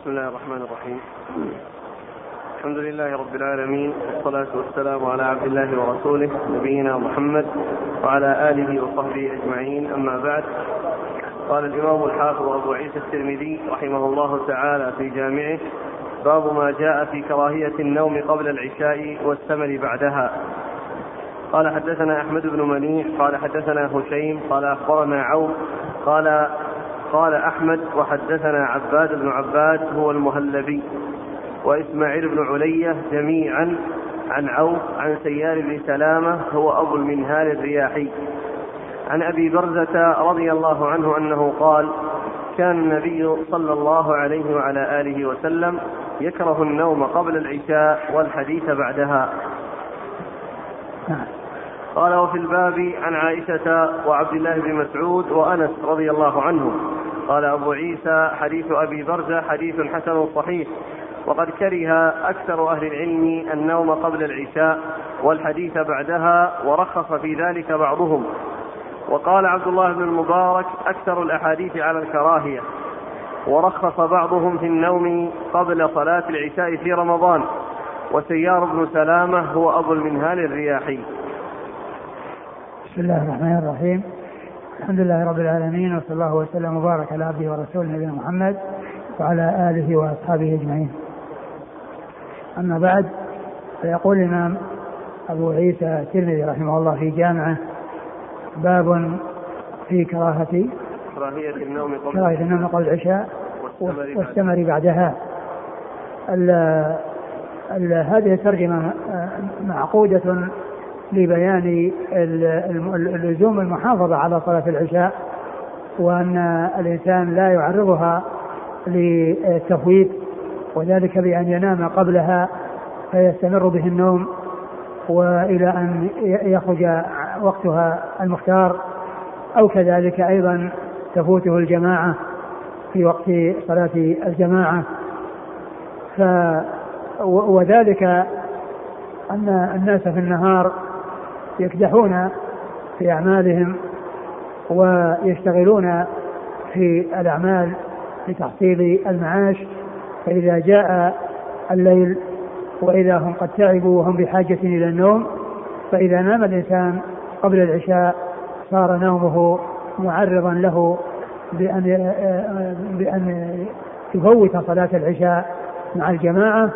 بسم الله الرحمن الرحيم. الحمد لله رب العالمين والصلاة والسلام على عبد الله ورسوله نبينا محمد وعلى آله وصحبه أجمعين. أما بعد قال الإمام الحافظ أبو عيسى الترمذي رحمه الله تعالى في جامعه باب ما جاء في كراهية النوم قبل العشاء والثمر بعدها. قال حدثنا أحمد بن منيع قال حدثنا هشيم قال أخبرنا عوف قال قال أحمد وحدثنا عباد بن عباد هو المهلبي وإسماعيل بن علية جميعا عن عوف عن سيار بن سلامة هو أبو المنهال الرياحي. عن أبي برزة رضي الله عنه أنه قال كان النبي صلى الله عليه وعلى آله وسلم يكره النوم قبل العشاء والحديث بعدها. قال وفي الباب عن عائشة وعبد الله بن مسعود وأنس رضي الله عنهم. قال أبو عيسى حديث أبي برزة حديث حسن صحيح. وقد كره أكثر أهل العلم النوم قبل العشاء والحديث بعدها ورخص في ذلك بعضهم. وقال عبد الله بن المبارك أكثر الأحاديث على الكراهية. ورخص بعضهم في النوم قبل صلاة العشاء في رمضان. وسيار بن سلامة هو أبو المنهال الرياحي. بسم الله الرحمن الرحيم. الحمد لله رب العالمين وصلى الله وسلم وبارك على عبده ورسوله نبينا محمد وعلى آله وأصحابه أجمعين. أما بعد فيقول الإمام أبو عيسى الترمذي رحمه الله في جامعه باب في كراهة كراهية النوم قبل كراهية النوم قبل العشاء والثمر بعدها. ال ال هذه الترجمة معقودة لبيان اللزوم المحافظة على صلاة العشاء وأن الإنسان لا يعرضها للتفويت وذلك بأن ينام قبلها فيستمر به النوم وإلى أن يخرج وقتها المختار أو كذلك أيضا تفوته الجماعة في وقت صلاة الجماعة. ف وذلك أن الناس في النهار يكدحون في أعمالهم ويشتغلون في الأعمال لتحصيل المعاش فإذا جاء الليل وإذا هم قد تعبوا وهم بحاجة إلى النوم فإذا نام الإنسان قبل العشاء صار نومه معرضا له بأن بأن يفوت صلاة العشاء مع الجماعة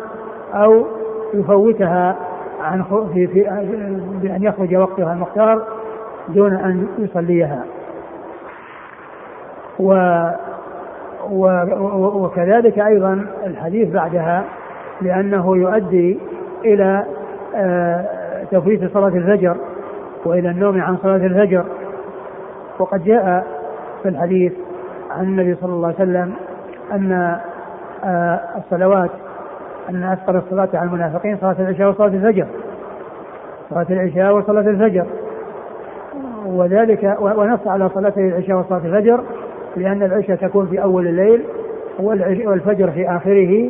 أو يفوتها عن في, في بأن يخرج وقتها المختار دون أن يصليها. و وكذلك أيضا الحديث بعدها لأنه يؤدي إلى تفويت صلاة الفجر وإلى النوم عن صلاة الفجر. وقد جاء في الحديث عن النبي صلى الله عليه وسلم أن الصلوات أن أثقل الصلاة على المنافقين صلاة العشاء وصلاة الفجر. صلاة العشاء وصلاة الفجر. وذلك ونص على صلاتي العشاء وصلاة الفجر لأن العشاء تكون في أول الليل والفجر في آخره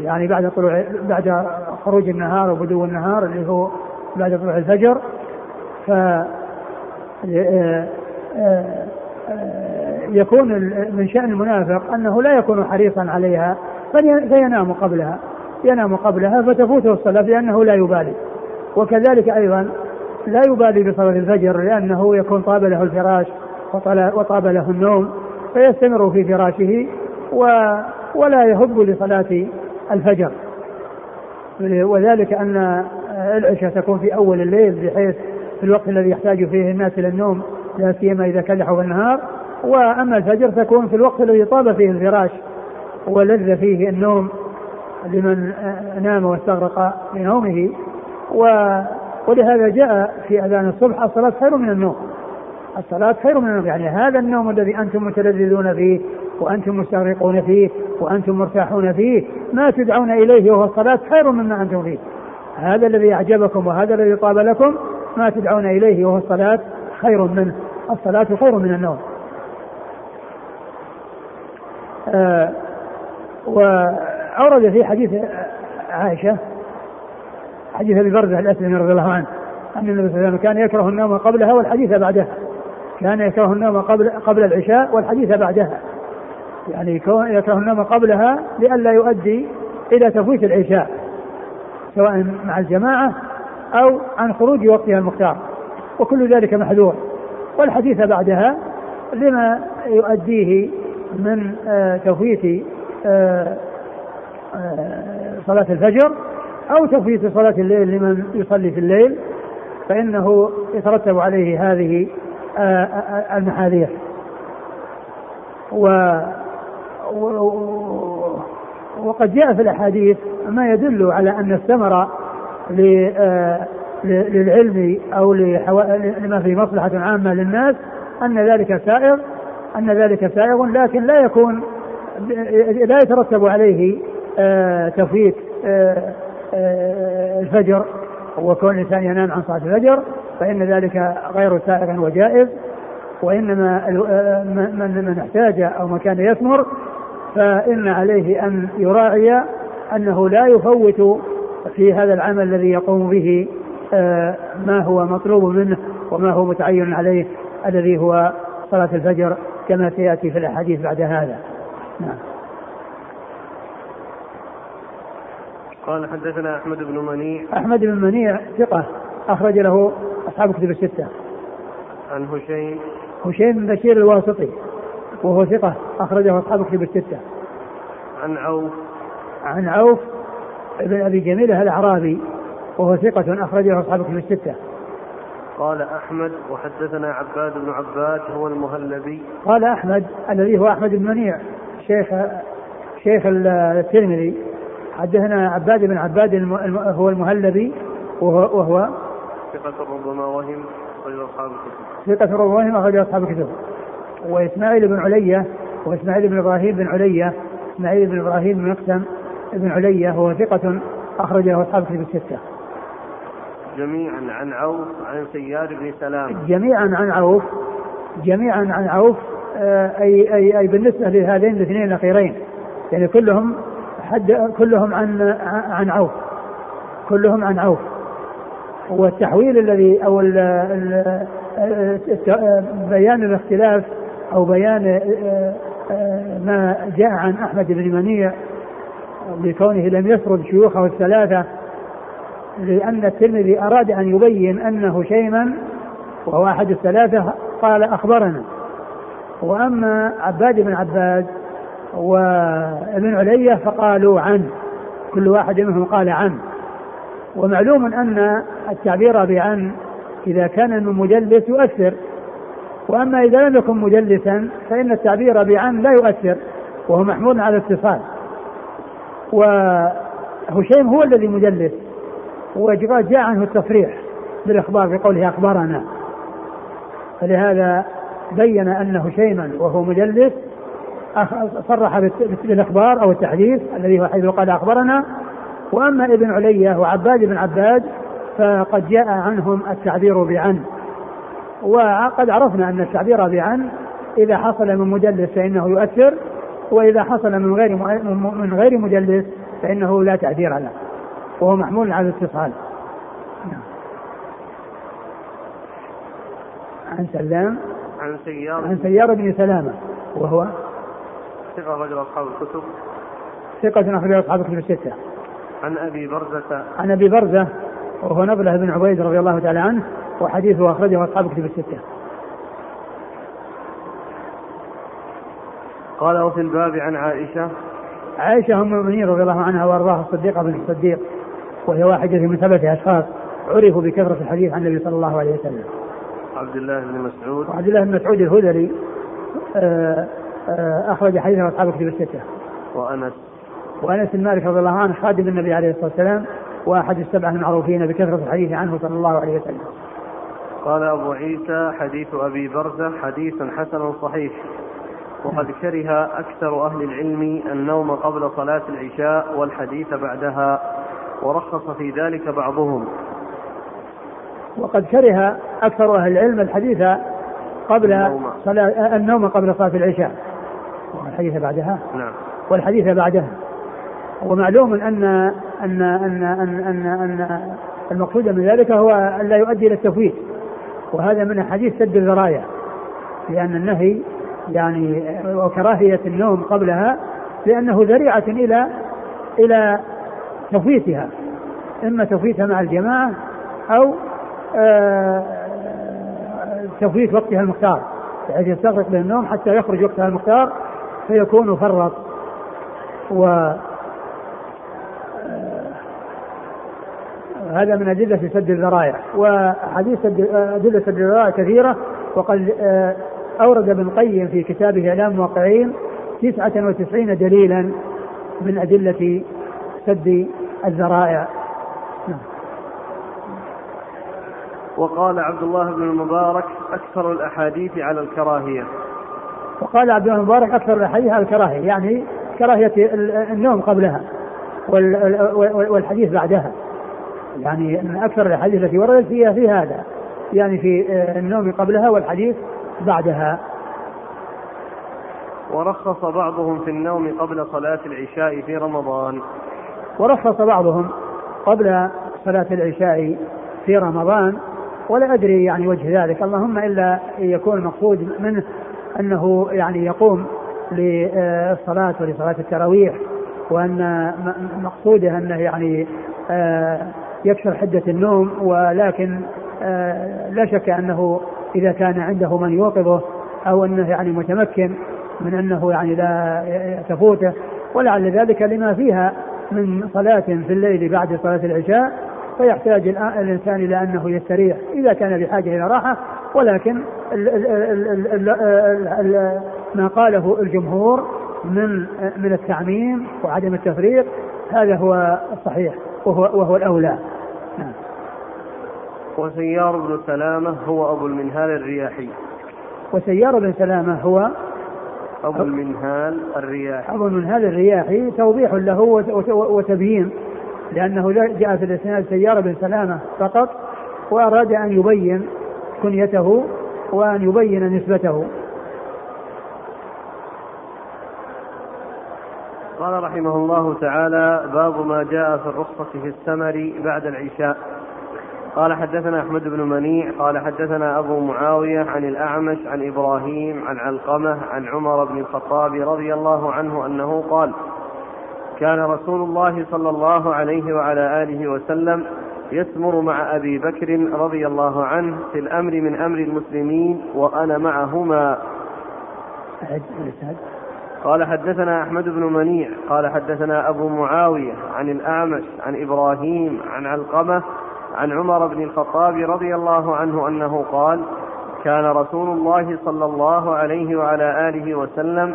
يعني بعد طلوع بعد خروج النهار وبدو النهار اللي هو بعد طلوع الفجر. ف يكون من شأن المنافق أنه لا يكون حريصا عليها فينام قبلها. ينام قبلها فتفوته الصلاة لأنه لا يبالي. وكذلك أيضا لا يبالي بصلاة الفجر لأنه يكون طاب له الفراش وطاب له النوم فيستمر في فراشه و ولا يهب لصلاة الفجر. وذلك أن العشاء تكون في أول الليل بحيث في الوقت الذي يحتاج فيه الناس إلى النوم لا سيما إذا كلحوا بالنهار وأما الفجر تكون في الوقت الذي طاب فيه الفراش ولذ فيه النوم لمن نام واستغرق بنومه و ولهذا جاء في أذان الصبح الصلاة خير من النوم. الصلاة خير من النوم يعني هذا النوم الذي أنتم متلذذون فيه وأنتم مستغرقون فيه وأنتم مرتاحون فيه ما تدعون إليه وهو الصلاة خير مما أنتم فيه. هذا الذي أعجبكم وهذا الذي طاب لكم ما تدعون إليه وهو الصلاة خير منه. الصلاة خير من النوم. آه وأورد في حديث عائشة حديث أبي برزة الأسلمي رضي الله عنه أن النبي صلى الله عليه وسلم كان يكره النوم قبلها والحديث بعدها. كان يكره النوم قبل قبل العشاء والحديث بعدها. يعني يكره النوم قبلها لئلا يؤدي إلى تفويت العشاء سواء مع الجماعة أو عن خروج وقتها المختار. وكل ذلك محذور. والحديث بعدها لما يؤديه من آه، تفويت آه، صلاة الفجر أو تفويت صلاة الليل لمن يصلي في الليل فإنه يترتب عليه هذه المحاذير. و وقد جاء في الأحاديث ما يدل على أن الثمرة للعلم أو لما في مصلحة عامة للناس أن ذلك سائغ أن ذلك سائغ لكن لا يكون لا يترتب عليه آه، تفويت آه، آه، الفجر وكون الإنسان ينام عن صلاة الفجر فإن ذلك غير سائغ وجائز. وإنما من من احتاج أو من كان يثمر فإن عليه أن يراعي أنه لا يفوت في هذا العمل الذي يقوم به ما هو مطلوب منه وما هو متعين عليه الذي هو صلاة الفجر كما سيأتي في الأحاديث بعد هذا. نعم. قال حدثنا أحمد بن منيع. أحمد بن منيع ثقة أخرج له أصحاب كتب الستة. عن هشيم. هشيم بن بشير الواسطي وهو ثقة أخرجه أصحاب كتب الستة. عن عوف. عن عوف بن أبي جميلة الأعرابي وهو ثقة أخرجه أصحاب كتب الستة. قال أحمد وحدثنا عباد بن عباد هو المهلبي. قال أحمد الذي هو أحمد بن منيع شيخ شيخ الترمذي. حدثنا عباد بن عباد هو المهلبي وهو, وهو ثقة ربما وهم أخرج أصحاب الكتب. ثقة ربما وهم أخرج أصحاب الكتب. وإسماعيل بن علية وإسماعيل بن إبراهيم بن علية إسماعيل بن إبراهيم بن مقسم بن علية هو ثقة أخرجه أصحاب الكتب الستة. جميعا عن عوف عن سيار بن سلام جميعا عن عوف جميعا عن عوف آه، أي أي أي بالنسبة لهذين الاثنين الأخيرين. يعني كلهم حد كلهم عن عن عوف. كلهم عن عوف. والتحويل الذي أو ال بيان الاختلاف أو بيان آه، آه، ما جاء عن أحمد بن منيع بكونه لم يسرد شيوخه الثلاثة لأن الترمذي أراد أن يبين أنه شيما وهو أحد الثلاثة قال أخبرنا. وأما عباد بن عباد وابن علية فقالوا عن كل واحد منهم قال عن. ومعلوم أن التعبير بعن إذا كان من مجلس يؤثر. وأما إذا لم يكن مجلسا فإن التعبير بعن لا يؤثر وهو محمول على الاتصال وهشيم هو الذي مجلس وجاء عنه التصريح بالإخبار بقوله أخبرنا. فلهذا بين أنه شيما وهو مجلس صرح بالإخبار أو التحديث الذي هو حيث قال أخبرنا. وأما ابن علية وعباد بن عباد فقد جاء عنهم التعبير بعن وقد عرفنا أن التعبير بعن إذا حصل من مجلس فإنه يؤثر وإذا حصل من غير من غير مجلس فإنه لا تعبير له وهو محمول على الاتصال نعم. عن سلام. عن سيار. عن سيار بن سلامة وهو ثقة رجل أصحاب الكتب. ثقة أخرج أصحاب الكتب الستة. عن أبي برزة. عن أبي برزة وهو نبلة بن عبيد رضي الله تعالى عنه وحديثه أخرجه أصحاب الكتب الستة. قال وفي الباب عن عائشة. عائشة أم المؤمنين رضي الله عنها وأرضاها الصديقة بن الصديق وهي واحدة من ثلاثة أشخاص عرفوا بكثرة الحديث عن النبي صلى الله عليه وسلم. عبد الله بن مسعود. وعبد الله بن مسعود الهذلي آه، آه، أخرج حديثه أصحاب كتب الستة. وأنس. وأنس بن مالك رضي الله عنه خادم النبي عليه الصلاة والسلام وأحد السبعة المعروفين بكثرة الحديث عنه صلى الله عليه وسلم. قال أبو عيسى حديث أبي برزة حديث حسن صحيح. وقد كره أكثر أهل العلم النوم قبل صلاة العشاء والحديث بعدها ورخص في ذلك بعضهم. وقد كره أكثر أهل العلم الحديث قبل النوم, صلاة النوم قبل صلاة العشاء. والحديث بعدها؟ نعم. والحديث بعدها. ومعلوم أن أن أن أن أن, أن المقصود من ذلك هو أن لا يؤدي إلى التفويت. وهذا من حديث سد الذرايا لأن النهي يعني وكراهية النوم قبلها لأنه ذريعة إلى إلى تفويتها. إما تفويتها مع الجماعة أو آه، تفويت وقتها المختار. بحيث يستغرق بالنوم حتى يخرج وقتها المختار فيكون فرط و آه، هذا من أدلة سد الذرائع. وحديث أدلة سد الذرائع كثيرة وقد آه، أورد ابن القيم في كتابه إعلام الموقعين تسعة وتسعين دليلا من أدلة سد الذرائع. نعم. وقال عبد الله بن المبارك أكثر الأحاديث على الكراهية. وقال عبد الله بن المبارك أكثر الأحاديث على الكراهية يعني كراهية النوم قبلها والحديث بعدها. يعني من أكثر الأحاديث التي وردت فيها في هذا يعني في النوم قبلها والحديث بعدها. ورخص بعضهم في النوم قبل صلاة العشاء في رمضان. ورخص بعضهم قبل صلاة العشاء في رمضان ولا أدري يعني وجه ذلك. اللهم إلا يكون المقصود منه أنه يعني يقوم للصلاة ولصلاة التراويح وأن مقصوده أنه يعني آه، يكسر حدة النوم ولكن آه، لا شك أنه إذا كان عنده من يوقظه أو أنه يعني متمكن من أنه يعني لا تفوته ولعل ذلك لما فيها من صلاة في الليل بعد صلاة العشاء فيحتاج الإنسان إلى أنه يستريح إذا كان بحاجة إلى راحة ولكن ال ال ال ما قاله الجمهور من من التعميم وعدم التفريق هذا هو الصحيح وهو وهو الأولى. نعم. وسيار بن سلامة هو أبو المنهال الرياحي. وسيار بن سلامة هو أبو المنهال الرياحي. أبو المنهال الرياحي توضيح له وتبيين. لأنه جاء في الإسناد سيارة بن سلامة فقط وأراد أن يبين كنيته وأن يبين نسبته. قال رحمه الله تعالى باب ما جاء في الرخصة في السمر بعد العشاء. قال حدثنا أحمد بن منيع قال حدثنا أبو معاوية عن الأعمش عن إبراهيم عن علقمة عن عمر بن الخطاب رضي الله عنه أنه قال كان رسول الله صلى الله عليه وعلى آله وسلم يسمر مع أبي بكر رضي الله عنه في الأمر من أمر المسلمين وأنا معهما. قال حدثنا أحمد بن منيع قال حدثنا أبو معاوية عن الأعمش عن إبراهيم عن علقمة عن عمر بن الخطاب رضي الله عنه أنه قال كان رسول الله صلى الله عليه وعلى آله وسلم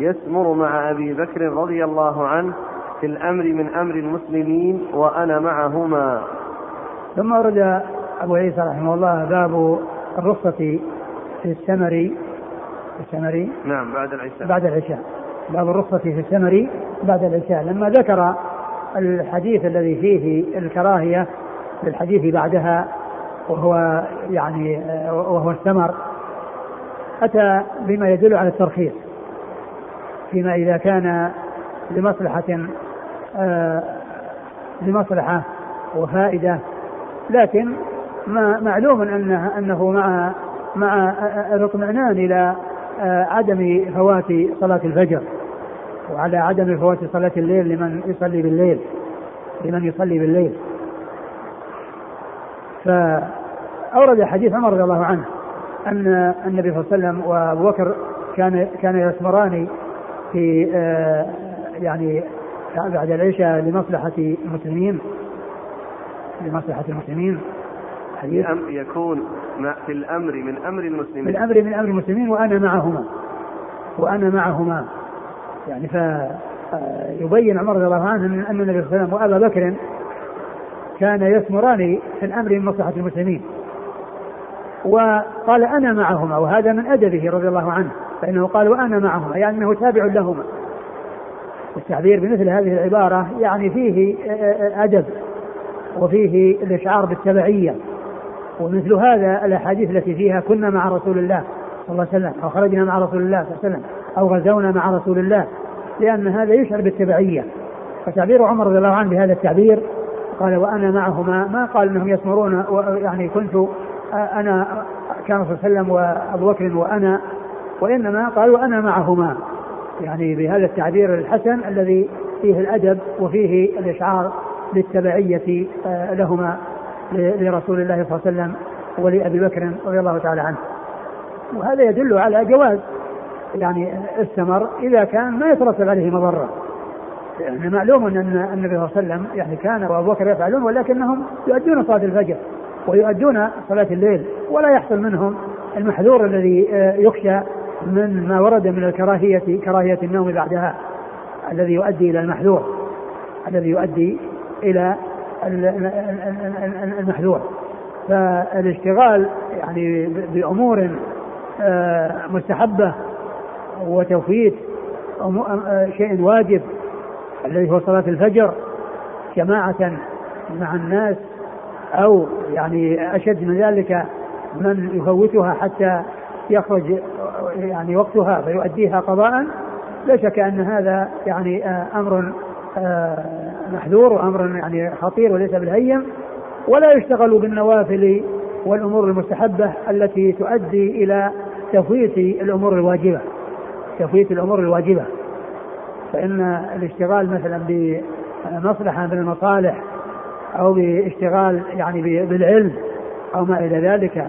يسمر مع أبي بكر رضي الله عنه في الأمر من أمر المسلمين وأنا معهما. ثم ورد أبو عيسى رحمه الله باب الرخصة في السمر في السمر. نعم بعد العشاء. بعد العشاء. باب الرخصة في السمر بعد العشاء. لما ذكر الحديث الذي فيه الكراهية للحديث بعدها وهو يعني وهو الثمر أتى بما يدل على الترخيص. فيما إذا كان لمصلحة آه لمصلحة وفائدة. لكن ما معلوم أنه أنه مع مع الاطمئنان إلى آه عدم فوات صلاة الفجر وعلى عدم فوات صلاة الليل لمن يصلي بالليل لمن يصلي بالليل. فأورد حديث عمر رضي الله عنه أن النبي صلى الله عليه وسلم وأبو بكر كان كان يسمران في آه، يعني بعد العشاء لمصلحة المسلمين. لمصلحة المسلمين. حديث. يكون في الأمر من أمر المسلمين. في الأمر من أمر المسلمين وأنا معهما. وأنا معهما. يعني فيبين عمر رضي الله عنه أن النبي صلى الله عليه وسلم وأبا بكر كان يثمران في الأمر من مصلحة المسلمين. وقال أنا معهما وهذا من أدبه رضي الله عنه فإنه قال وأنا معهما يعني أنه تابع لهما. التعبير بمثل هذه العبارة يعني فيه أدب وفيه الإشعار بالتبعية. ومثل هذا الأحاديث التي فيها كنا مع رسول الله صلى الله عليه وسلم أو خرجنا مع رسول الله صلى الله عليه وسلم أو غزونا مع رسول الله لأن هذا يشعر بالتبعية. فتعبير عمر رضي الله عنه بهذا التعبير قال وأنا معهما ما قال إنهم يسمرون يعني كنت أنا كان صلى الله عليه وسلم وأبو بكر وأنا وإنما قالوا أنا معهما. يعني بهذا التعبير الحسن الذي فيه الأدب وفيه الإشعار بالتبعية آه، لهما لرسول الله صلى الله عليه وسلم ولأبي بكر رضي الله تعالى عنه. وهذا يدل على جواز يعني الثمر إذا كان ما يترتب عليه مضرة. يعني معلوم أن النبي صلى الله عليه وسلم يعني كان وأبو بكر يفعلون ولكنهم يؤدون صلاة الفجر. ويؤدون صلاة الليل ولا يحصل منهم المحذور الذي آه، يخشى من ما ورد من الكراهية كراهية النوم بعدها الذي يؤدي إلى المحذور الذي يؤدي إلى المحذور. فالاشتغال يعني بأمور آه، مستحبة وتوفيت آه، شيء واجب الذي هو صلاة الفجر جماعة مع الناس أو يعني أشد من ذلك من يفوتها حتى يخرج يعني وقتها فيؤديها قضاء. لا شك أن هذا يعني آه، أمر محذور وأمر يعني خطير وليس بالهين. ولا يشتغل بالنوافل والأمور المستحبة التي تؤدي إلى تفويت الأمور الواجبة. تفويت الأمور الواجبة. فإن الاشتغال مثلا بمصلحة من المصالح أو باشتغال يعني بالعلم أو ما إلى ذلك.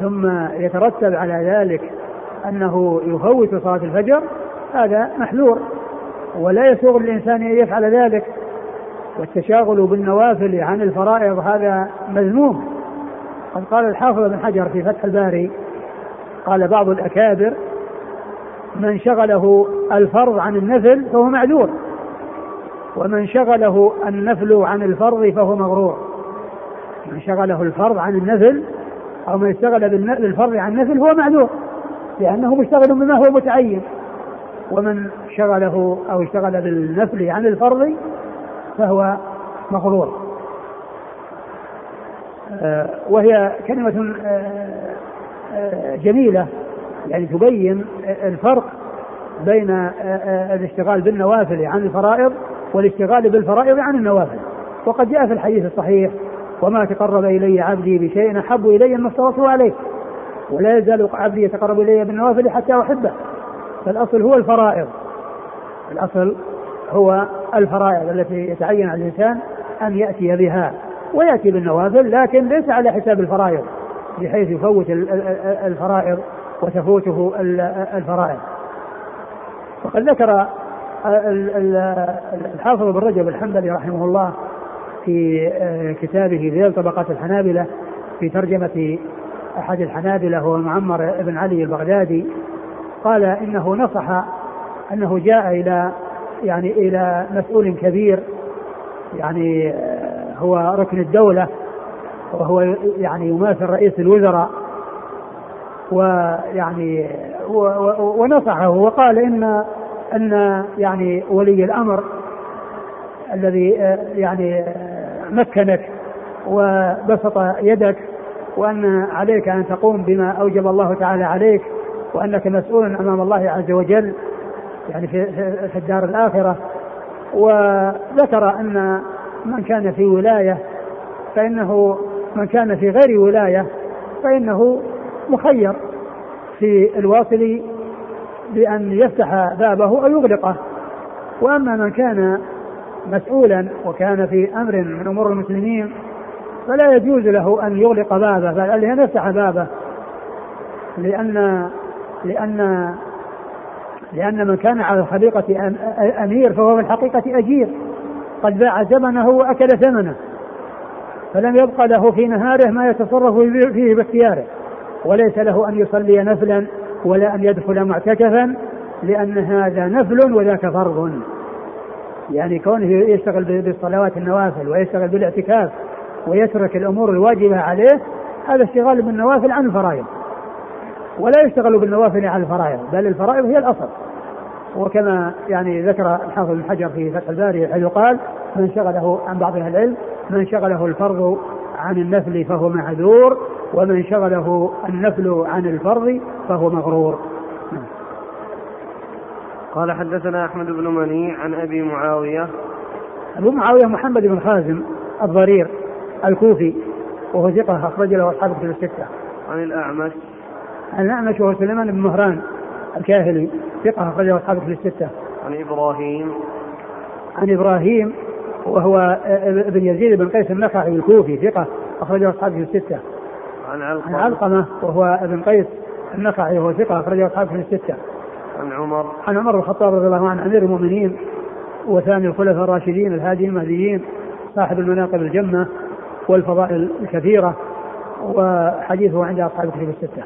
ثم يترتب على ذلك أنه يفوت صلاة الفجر هذا محذور ولا يسوغ للإنسان أن يفعل ذلك. والتشاغل بالنوافل عن الفرائض هذا مذموم. قد قال الحافظ بن حجر في فتح الباري قال بعض الأكابر من شغله الفرض عن النفل فهو معذور. ومن شغله النفل عن الفرض فهو مغرور. من شغله الفرض عن النفل أو من اشتغل بالفرض عن النفل هو معذور لأنه مشتغل بما هو متعين. ومن شغله أو اشتغل بالنفل عن الفرض فهو مغرور. آه، وهي كلمة آه، آه، جميلة يعني تبين الفرق بين الاشتغال بالنوافل عن الفرائض والاشتغال بالفرائض عن النوافل. وقد جاء في الحديث الصحيح وما تقرب إلي عبدي بشيء أحب إلي ما افترضته عليه. ولا يزال عبدي يتقرب إلي بالنوافل حتى أحبه. فالأصل هو الفرائض. الأصل هو الفرائض التي يتعين على الإنسان أن يأتي بها ويأتي بالنوافل لكن ليس على حساب الفرائض بحيث يفوت الفرائض وتفوته الفرائض. وقد ذكر الحافظ بن رجب الحنبلي رحمه الله في آه، كتابه ذيل طبقات الحنابلة في ترجمة أحد الحنابلة هو معمر بن علي البغدادي قال إنه نصح أنه جاء إلى يعني إلى مسؤول كبير يعني آه، هو ركن الدولة وهو يعني يماثل رئيس الوزراء ويعني ونصحه وقال إن أن يعني ولي الأمر الذي آه، يعني آه، مكنك وبسط يدك وأن عليك أن تقوم بما أوجب الله تعالى عليك وأنك مسؤول أمام الله عز وجل يعني في, في الدار الآخرة. وذكر أن من كان في ولاية فإنه من كان في غير ولاية فإنه مخير في الواصل بأن يفتح بابه أو يغلقه. وأما من كان مسؤولا وكان في أمر من أمور المسلمين فلا يجوز له أن يغلق بابه بل أن يفتح بابه. لأن لأن لأن من كان على الخليقة أمير فهو في الحقيقة أجير. قد باع زمنه وأكل ثمنه فلم يبق له في نهاره ما يتصرف فيه باختياره وليس له أن يصلي نفلا ولا أن يدخل معتكفا لأن هذا نفل وذاك فرض. يعني كونه يشتغل بالصلوات النوافل ويشتغل بالاعتكاف ويترك الأمور الواجبة عليه هذا اشتغال بالنوافل عن الفرائض. ولا يشتغل بالنوافل على الفرائض بل الفرائض هي الأصل. وكما يعني ذكر الحافظ بن حجر في فتح الباري حيث قال من شغله عن بعض أهل العلم من شغله الفرض عن النفل فهو معذور ومن شغله النفل عن الفرض فهو مغرور. قال حدثنا أحمد بن منيع عن أبي معاوية. أبو معاوية محمد بن خازم الضرير الكوفي وهو ثقة أخرج له أصحاب كتب الستة. عن الأعمش. عن الأعمش وهو سليمان بن مهران الكاهلي ثقة أخرجه أصحاب في الستة. عن إبراهيم. عن إبراهيم وهو ابن يزيد بن قيس النخعي الكوفي ثقة أخرجه أصحاب في الستة. عن عن علقمة علقمة وهو ابن قيس النخعي وهو ثقة أخرجه أصحاب في الستة. عن عمر عن عمر بن الخطاب رضي الله عنه أمير المؤمنين وثاني الخلفاء الراشدين الهاديين المهديين صاحب المناقب الجمة والفضائل الكثيرة وحديثه عند أصحاب الكتب الستة.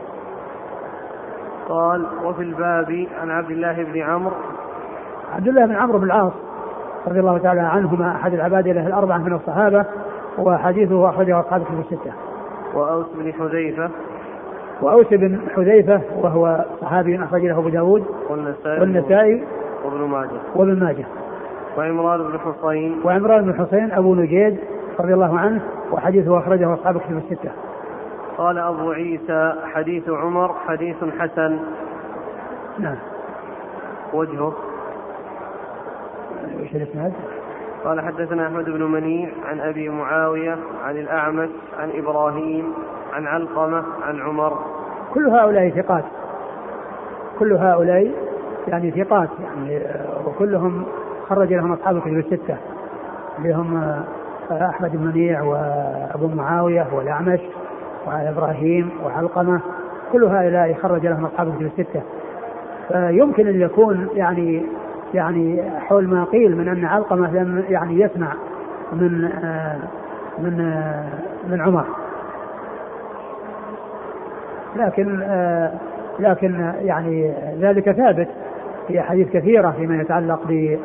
قال وفي الباب عن عبد الله بن عمرو عبد الله بن عمرو بن العاص رضي الله تعالى عنهما أحد العبادلة الأربعة من الصحابة وحديثه أخرجه أصحاب الكتب الستة. وأوس بن حذيفة وأوس بن حذيفة وهو صحابي أخرج له أبو داود والنسائي والنسائي وابن ماجه وابن ماجه وعمران بن حصين وعمران بن حسين أبو نجيد رضي الله عنه وحديثه أخرجه أصحاب الكتب الستة. قال أبو عيسى حديث عمر حديث حسن نعم. وجهه إيش الإسناد؟ قال حدثنا أحمد بن منيع عن أبي معاوية عن الأعمش عن إبراهيم عن علقمة عن عمر. كل هؤلاء ثقات. كل هؤلاء يعني ثقات يعني وكلهم خرج لهم أصحاب الكتب الستة. اللي هم آه، أحمد بن منيع وأبو معاوية والأعمش وإبراهيم وعلقمة. كل هؤلاء خرج لهم أصحاب الكتب الستة. فيمكن أن يكون يعني يعني حول ما قيل من أن علقمة لم يعني يسمع من آه، من آه، من عمر لكن آه، لكن يعني ذلك ثابت في أحاديث كثيرة فيما يتعلق ب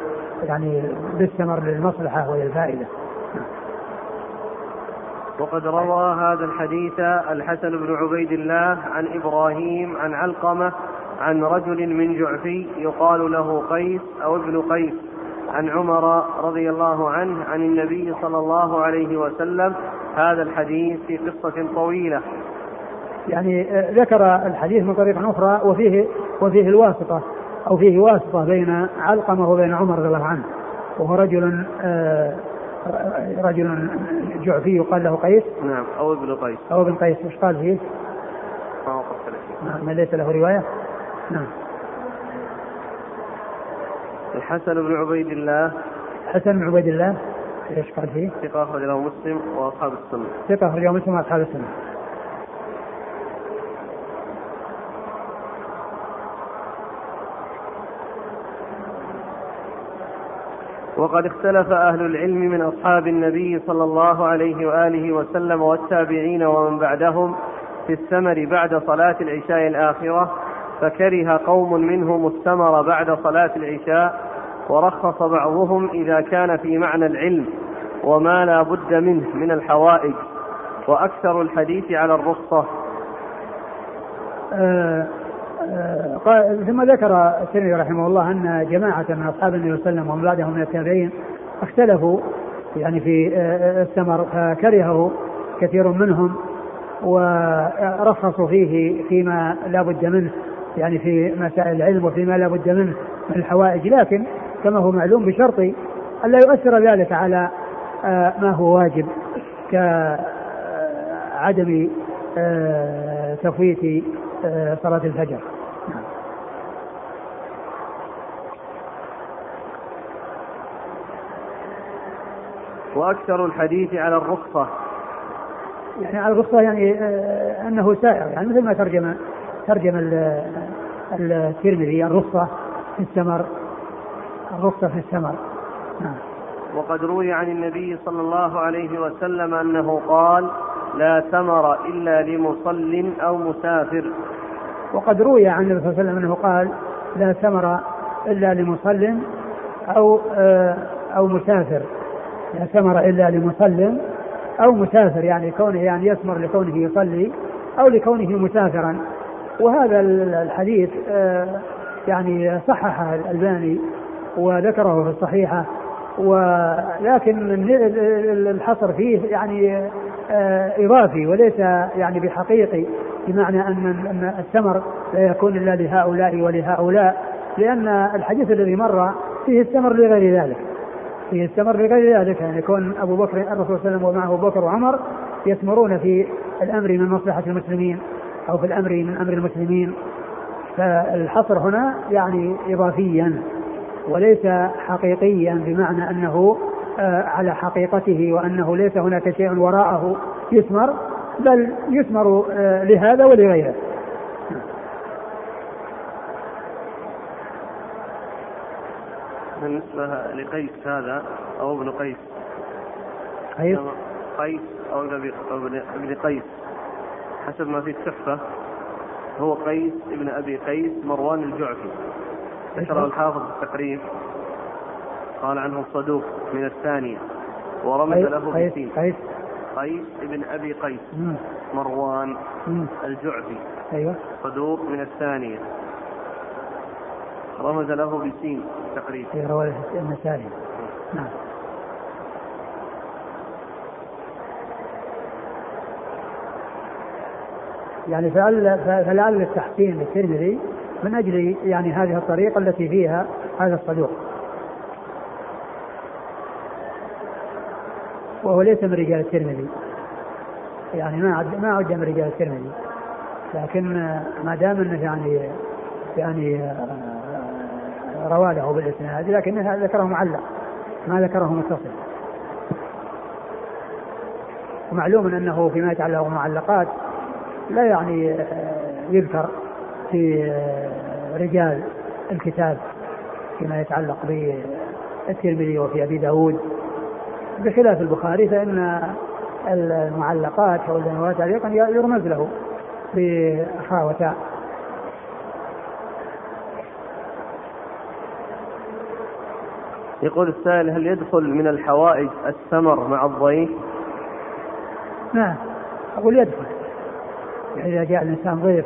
يعني بالثمر للمصلحة وللفائدة. وقد روى هذا الحديث الحسن بن عبيد الله عن إبراهيم عن علقمة عن رجل من جعفي يقال له قيس أو ابن قيس عن عمر رضي الله عنه عن النبي صلى الله عليه وسلم هذا الحديث في قصة طويلة. يعني آه، ذكر الحديث من طريق أخرى وفيه وفيه الواسطة أو فيه واسطة بين علقمة وبين عمر رضي الله عنه. وهو رجل آه، رجل جعفي يقال له قيس. نعم أو ابن قيس. أو ابن قيس إيش قال فيه؟ ما ليس له رواية؟ نعم الحسن بن عبيد الله حسن بن عبيد الله إيش قال فيه؟ ثقة أخرج له مسلم وأصحاب السنة ثقة أخرجه مسلم وأصحاب السنة. وقد اختلف أهل العلم من أصحاب النبي صلى الله عليه وآله وسلم والتابعين ومن بعدهم في الثمر بعد صلاة العشاء الآخرة فكره قوم منهم الثمر بعد صلاة العشاء ورخص بعضهم إذا كان في معنى العلم وما لا بد منه من الحوائج وأكثر الحديث على الرخصة. آه، آه، ثم ذكر الترمذي رحمه الله أن جماعة من أصحاب النبي صلى الله عليه وسلم ومن بعدهم من التابعين اختلفوا يعني في آه، الثمر فكرهه كثير منهم ورخصوا فيه فيما لا بد منه. يعني في مسائل العلم وفيما لا بد منه من الحوائج لكن كما هو معلوم بشرط الا يؤثر ذلك على آه، ما هو واجب كعدم تفويت آه، صلاة الفجر. وأكثر الحديث على الرخصة يعني على الرخصة يعني آه، أنه سائر يعني مثل ما ترجم ترجم الترمذي الرخصة في الثمر. الرخصة في الثمر. نعم. وقد روي عن النبي صلى الله عليه وسلم أنه قال لا ثمر إلا لمصل أو مسافر. وقد روي عن النبي صلى الله عليه وسلم أنه قال لا ثمر إلا لمصل أو آه، أو مسافر. لا ثمر إلا لمصل أو مسافر يعني كونه يعني يثمر لكونه يصلي أو لكونه مسافرا. وهذا الحديث آه، يعني صححه الألباني وذكره في الصحيحة ولكن الحصر فيه يعني آه، إضافي وليس يعني بحقيقي بمعنى أن الثمر لا يكون إلا لهؤلاء ولهؤلاء لأن الحديث الذي مر فيه الثمر لغير ذلك. فيه الثمر لغير ذلك يعني يكون أبو بكر الرسول صلى الله عليه وسلم ومعه أبو بكر وعمر يثمرون في الأمر من مصلحة المسلمين. أو في الأمر من أمر المسلمين فالحصر هنا يعني إضافيا وليس حقيقيا بمعنى أنه آه، على حقيقته وأنه ليس هناك شيء وراءه يثمر بل يثمر آه، لهذا ولغيره. بالنسبة لقيس هذا أو ابن قيس؟ قيس؟ قيس أو ابن قيس. حسب ما في التحفة هو قيس ابن أبي قيس مروان الجعفي. ذكر الحافظ التقريب. قال عنه صدوق من الثانية ورمز له قيس قيس. قيس ابن أبي قيس مروان الجعفي. أيوه. صدوق من الثانية. رمز له بسين تقريبا اي رواه النسائي. نعم. يعني فلعل التحسين للترمذي من أجل يعني هذه الطريقة التي فيها هذا الصدوق. وهو ليس من رجال الترمذي. يعني ما عد ما عد من رجال الترمذي. لكن ما دام أنه يعني يعني آه، روى له بالإسناد لكنه ذكره معلق. ما ذكره متصل. ومعلوم أنه فيما يتعلق بالمعلقات لا يعني يذكر في رجال الكتاب فيما يتعلق بالترمذي وفي أبي داود. بخلاف البخاري فإن المعلقات أو الذنوات تعليقا يرمز له بخاء وتاء يقول السائل هل يدخل من الحوائج الثمر مع الضيف؟ نعم أقول يدخل. يعني إذا جاء الإنسان ضيف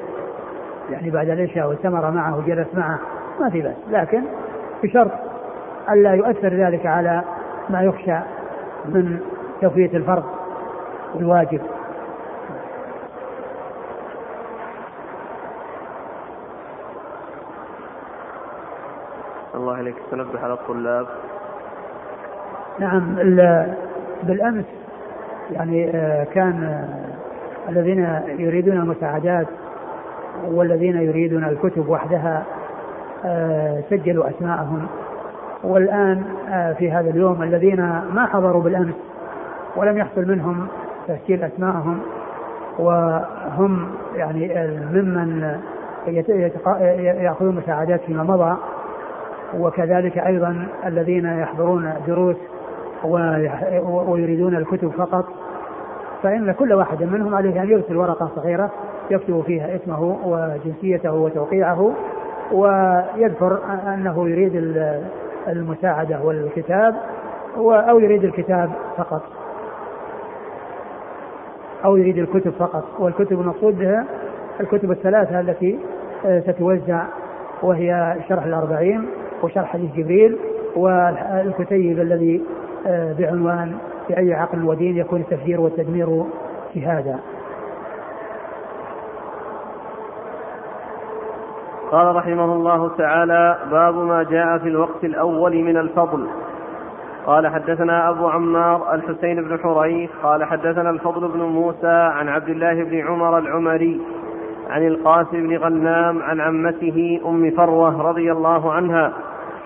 يعني بعد العشاء والثمر معه وجلس معه ما في بأس. لكن بشرط ألا يؤثر ذلك على ما يخشى من توفية الفرض والواجب. الله عليك. تنبه على الطلاب. نعم بالأمس يعني آه، كان الذين يريدون المساعدات والذين يريدون الكتب وحدها آه، سجلوا أسماءهم. والآن آه، في هذا اليوم الذين ما حضروا بالأمس ولم يحصل منهم تسجيل أسمائهم وهم يعني ممن يأخذون مساعدات فيما مضى. وكذلك أيضا الذين يحضرون دروس ويريدون الكتب فقط. فإن كل واحد منهم عليه أن يرسل ورقة صغيرة يكتب فيها اسمه وجنسيته وتوقيعه ويذكر أنه يريد المساعدة والكتاب أو يريد الكتاب فقط. أو يريد الكتب فقط. والكتب المقصود بها الكتب الثلاثة التي آه، ستوزع وهي شرح الأربعين وشرح حديث جبريل والكتيب الذي آه، بعنوان بأي عقل ودين يكون التفجير والتدمير شهادة قال رحمه الله تعالى باب ما جاء في الوقت الأول من الفضل. قال حدثنا أبو عمار الحسين بن حريث. قال حدثنا الفضل بن موسى عن عبد الله بن عمر العمري عن القاسم بن غنام عن عمته أم فروة رضي الله عنها.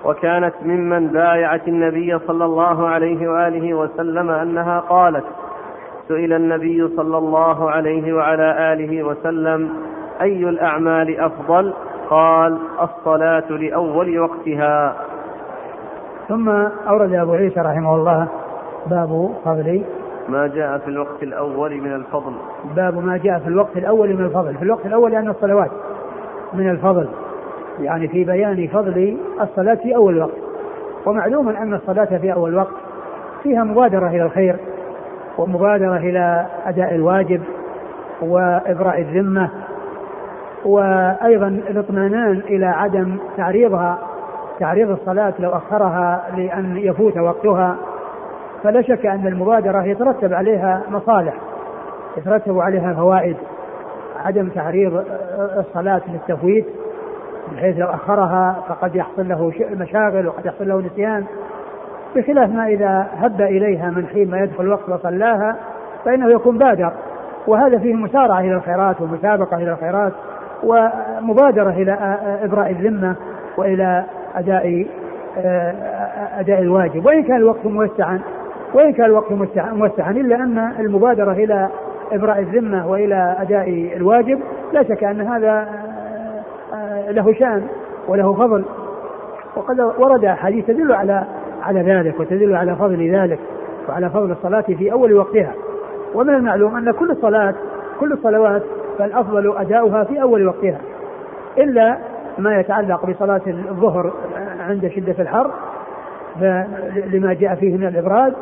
وكانت ممن بايعت النبي صلى الله عليه وآله وسلم أنها قالت سئل النبي صلى الله عليه وعلى آله وسلم أي الأعمال أفضل؟ قال الصلاة لأول وقتها. ثم أورد أبو عيسى رحمه الله باب فضل. ما جاء في الوقت الأول من الفضل. باب ما جاء في الوقت الأول من الفضل. في الوقت الأول لأن الصلوات من الفضل. يعني في بيان فضل الصلاة في أول الوقت ومعلوم أن الصلاة في أول الوقت فيها مبادرة إلى الخير ومبادرة إلى أداء الواجب وإبراء الذمة وأيضا الاطمئنان إلى عدم تعريضها تعريض الصلاة لو أخرها لأن يفوت وقتها. فلا شك أن المبادرة يترتب عليها مصالح يترتب عليها فوائد عدم تعريض الصلاة للتفويت بحيث لو أخرها فقد يحصل له مشاغل وقد يحصل له نسيان. بخلاف ما إذا هب إليها من حين ما يدخل الوقت وصلاها فإنه يكون بادر. وهذا فيه مسارعة إلى الخيرات ومسابقة إلى الخيرات ومبادرة إلى إبراء الذمة وإلى أداء أداء الواجب. وإن كان الوقت موسعا وإن كان الوقت موسعا. إلا أن المبادرة إلى إبراء الذمة وإلى أداء الواجب لا شك أن هذا له شأن وله فضل. وقد ورد أحاديث تدل على على ذلك وتدل على فضل ذلك وعلى فضل الصلاة في أول وقتها. ومن المعلوم أن كل صلاة كل الصلوات فالأفضل أداؤها في أول وقتها. إلا ما يتعلق بصلاة الظهر عند شدة الحر لما جاء فيه من الإبراد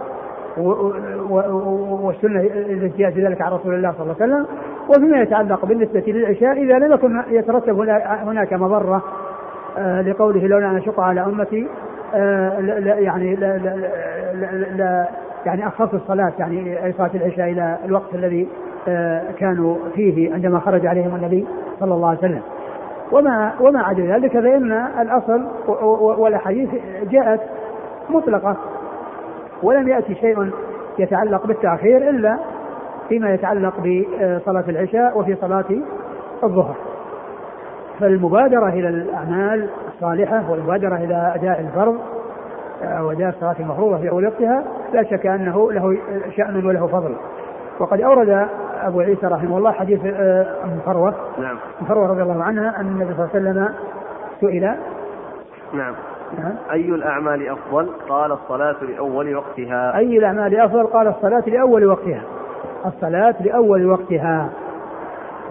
والسنة التي في ذلك عن رسول الله صلى الله عليه وسلم وفيما يتعلق بالنسبة للعشاء إذا لم يكن يترتب هناك مضرة آه، لقوله لولا أن أشق على أمتي آه، لا يعني لا, لا, لا, يعني أخص الصلاة يعني أي صلاة العشاء إلى الوقت الذي آه، كانوا فيه عندما خرج عليهم النبي صلى الله عليه وسلم. وما وما عدا ذلك فإن الأصل والأحاديث جاءت مطلقة. ولم يأتي شيء يتعلق بالتأخير إلا فيما يتعلق بصلاة العشاء وفي صلاة الظهر. فالمبادرة إلى الأعمال الصالحة والمبادرة إلى أداء الفرض أو أداء الصلاة المفروضة في أول وقتها لا شك أنه له شأن وله فضل. وقد أورد أبو عيسى رحمه الله حديث آه، أم فروة. نعم. أم فروة رضي الله عنها أن النبي صلى الله عليه وسلم سئل نعم. نعم. أي الأعمال أفضل؟ قال الصلاة لأول وقتها. أي الأعمال أفضل؟ قال الصلاة لأول وقتها. الصلاة لأول وقتها.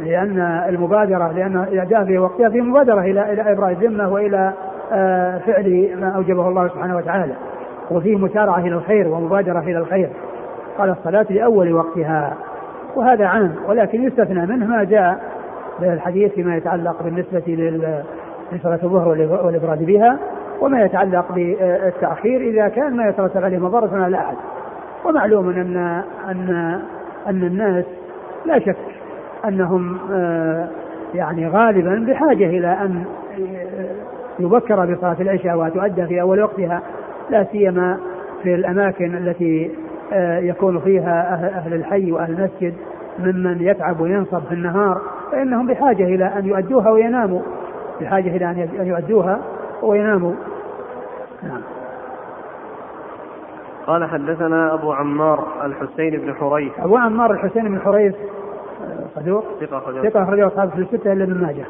لأن المبادرة لأن الأداء في وقتها في مبادرة إلى إلى إبراء الذمة وإلى آه، فعل ما أوجبه الله سبحانه وتعالى. وفيه مسارعة إلى الخير ومبادرة إلى الخير. قال الصلاة لأول وقتها. وهذا عام ولكن يستثنى منه ما جاء بالحديث فيما يتعلق بالنسبة لصلاة الظهر والإبراد بها. وما يتعلق بالتأخير إذا كان ما يترتب عليه مضرة على أحد. ومعلوم أن أن أن الناس لا شك أنهم آه، يعني غالبا بحاجة إلى أن يبكر بصلاة العشاء وتؤدى في أول وقتها لا سيما في الأماكن التي آه، يكون فيها أهل الحي وأهل المسجد ممن يتعب وينصب في النهار فإنهم بحاجة إلى أن يؤدوها ويناموا. بحاجة إلى أن يؤدوها ويناموا. نعم. قال حدثنا أبو عمار الحسين بن حريث. أبو عمار الحسين بن حريث صدوق؟ ثقة أخرجه. ثقة أخرجه أصحاب في الستة إلا ابن ماجه.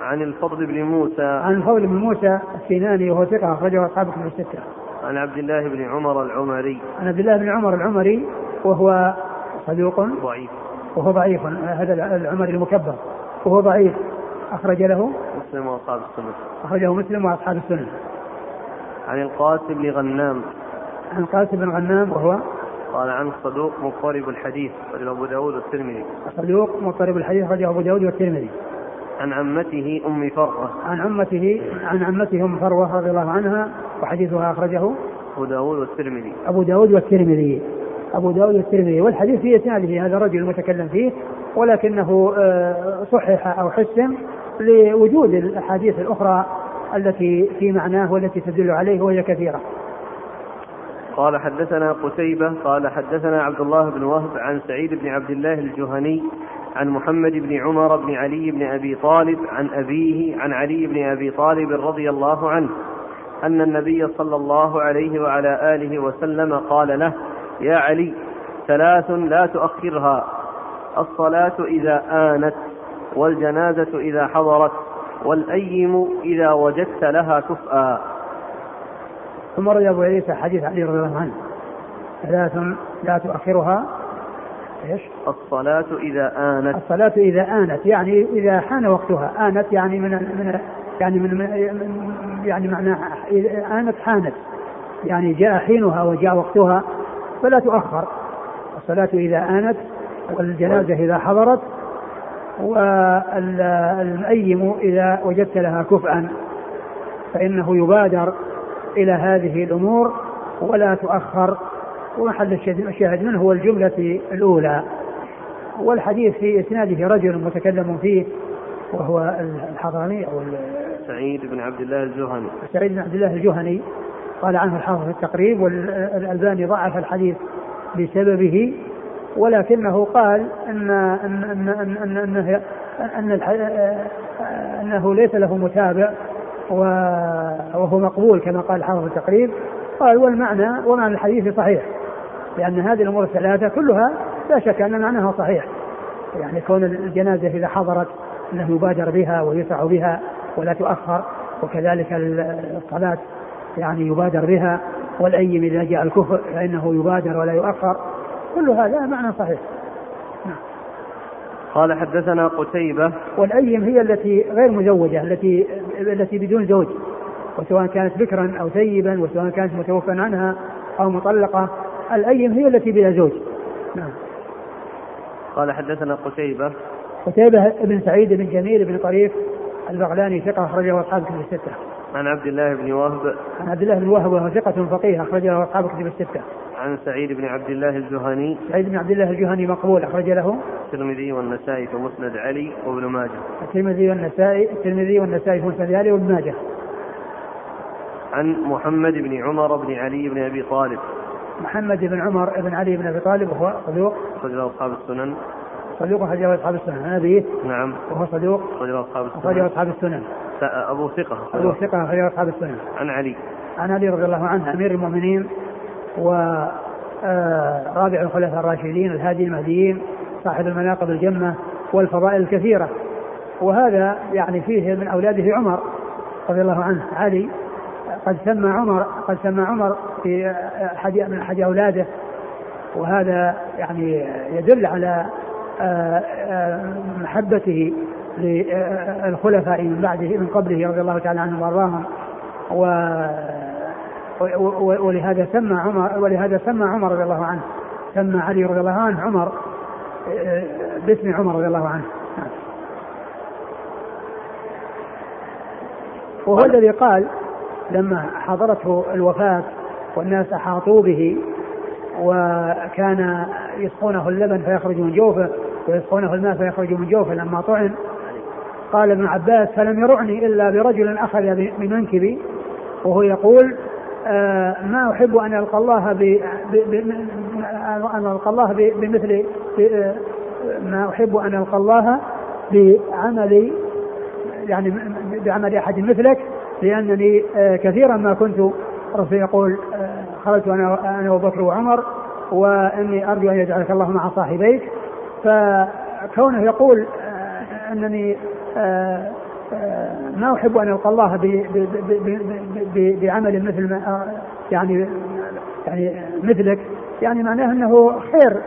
عن الفضل بن موسى. عن الفضل بن موسى السيناني وهو ثقة أخرجه أصحاب في الستة. عن عبد الله بن عمر العمري. عن عبد الله بن عمر العمري وهو صدوق. ضعيف. وهو ضعيف هذا العمري المكبر. وهو ضعيف أخرج له. مسلم وأصحاب السنة. أخرجه مسلم وأصحاب السنة. عن القاسم بن غنام. عن القاسم بن غنام وهو قال عن صدوق مضطرب الحديث رجل أبو داود والترمذي. صدوق مضطرب الحديث رجل أبو داود والترمذي. عن عمته أم فروة عن عمته عن عمته أم فروة رضي الله عنها وحديثها أخرجه أبو داود والترمذي. أبو داود والترمذي. أبو داود والترمذي. والحديث في إسناده هذا الرجل المتكلم فيه ولكنه آه، صحح أو حسن لوجود الأحاديث الأخرى التي في معناه والتي تدل عليه وهي كثيرة. قال حدثنا قتيبة قال حدثنا عبد الله بن وهب عن سعيد بن عبد الله الجهني عن محمد بن عمر بن علي بن أبي طالب عن أبيه عن علي بن أبي طالب رضي الله عنه أن النبي صلى الله عليه وعلى آله وسلم قال له يا علي ثلاث لا تؤخرها الصلاة إذا آنت. والجنازة إذا حضرت والأيم إذا وجدت لها كفءا ثم روي أبو عيسى حديث علي رضي الله عنه. ثلاث لا تؤخرها. إيش؟ الصلاة إذا آنت. الصلاة إذا آنت يعني إذا حان وقتها. آنت يعني من من يعني من يعني معناها آنت حانت. يعني جاء حينها وجاء وقتها فلا تؤخر. الصلاة إذا آنت والجنازة إذا حضرت والأيم إذا وجدت لها كفءا فإنه يبادر إلى هذه الأمور ولا تؤخر. ومحل الشاهد منه هو الجملة الأولى. والحديث في إسناده رجل متكلم فيه وهو الحضرمي أو سعيد بن عبد الله الجهني. سعيد بن عبد الله الجهني قال عنه الحافظ في التقريب والألباني ضعف الحديث بسببه. ولكنه قال ان ان ان ان, أن, أن أنه ليس له متابع وهو مقبول كما قال حافظ التقريب. قال والمعنى ومعنى الحديث صحيح لأن هذه الأمور الثلاثة كلها لا شك أن معناها صحيح. يعني كون الجنازة إذا حضرت أنه يبادر بها ويسع بها ولا تؤخر وكذلك الصلاة يعني يبادر بها والأيم إذا جاء الكفر فإنه يبادر ولا يؤخر. كل هذا معنى صحيح نعم. قال حدثنا قتيبة والأيم هي التي غير مزوجة التي التي بدون زوج وسواء كانت بكرا أو ثيبا وسواء كانت متوفى عنها أو مطلقة الأيم هي التي بلا زوج نعم قال حدثنا قتيبة قتيبة بن سعيد بن جميل بن طريف البغلاني ثقة أخرجه أصحاب كتب الستة. عن عبد الله بن وهب عن عبد الله بن وهب وهو ثقة فقيه أخرج له أصحاب كتب الستة. عن سعيد بن عبد الله الجهني سعيد بن عبد الله الجهني مقبول أخرج له. الترمذي والنسائي في مسند علي وابن ماجه. الترمذي والنسائي الترمذي والنسائي في مسند علي وابن ماجه. عن محمد بن عمر بن علي بن أبي طالب. محمد بن عمر بن علي بن أبي طالب وهو صدوق. أخرج له أصحاب السنن. صدوق أخرجه أصحاب السنن. عن أبيه نعم. وهو صدوق. أخرجه أصحاب السنن. أخرجه أصحاب السنن. أبو ثقة. أبو ثقة أخرجه أصحاب السنن. عن علي. عن علي رضي الله عنه أمير المؤمنين. و آه، رابع الخلفاء الراشدين الهادي المهديين صاحب المناقب الجمة والفضائل الكثيرة. وهذا يعني فيه من أولاده عمر رضي الله عنه علي. قد سمى عمر قد سمى عمر في أحد من أحد أولاده. وهذا يعني يدل على محبته للخلفاء من بعده من قبله رضي الله تعالى عنهم وأرضاهم. و ولهذا سمى عمر ولهذا سمى عمر رضي الله عنه سمى علي رضي الله عنه عمر باسم عمر رضي الله عنه. وهو الذي قال لما حضرته الوفاة والناس أحاطوا به وكان يسقونه اللبن فيخرج من جوفه ويسقونه الماء فيخرج من جوفه لما طعن قال ابن عباس فلم يرعني إلا برجل أخذ بمنكبي. وهو يقول ما أحب أن ألقى الله ب أن ألقى الله بمثل آه، ما أحب أن ألقى الله بعمل يعني بعمل أحد مثلك لأنني آه كثيرا ما كنت الرسول يقول آه، خرجت أنا أنا وبكر وعمر وإني أرجو أن يجعلك الله مع صاحبيك. فكونه يقول آه، أنني آه، ما أحب أن القى الله بعمل مثل ما يعني يعني مثلك. يعني معناه أنه خير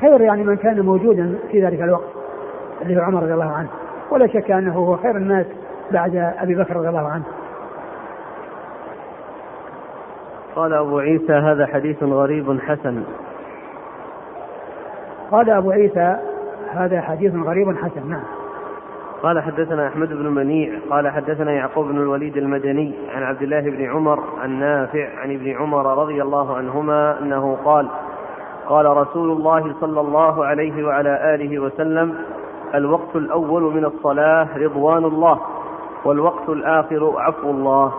خير يعني من كان موجودا في ذلك الوقت اللي هو عمر رضي الله عنه. ولا شك أنه هو خير الناس بعد أبي بكر رضي الله عنه. قال أبو عيسى هذا حديث غريب حسن. قال أبو عيسى هذا حديث غريب حسن نعم. قال حدثنا أحمد بن منيع قال حدثنا يعقوب بن الوليد المدني عن عبد الله بن عمر النافع عن ابن عمر رضي الله عنهما أنه قال قال رسول الله صلى الله عليه وعلى آله وسلم الوقت الأول من الصلاة رضوان الله والوقت الآخر عفو الله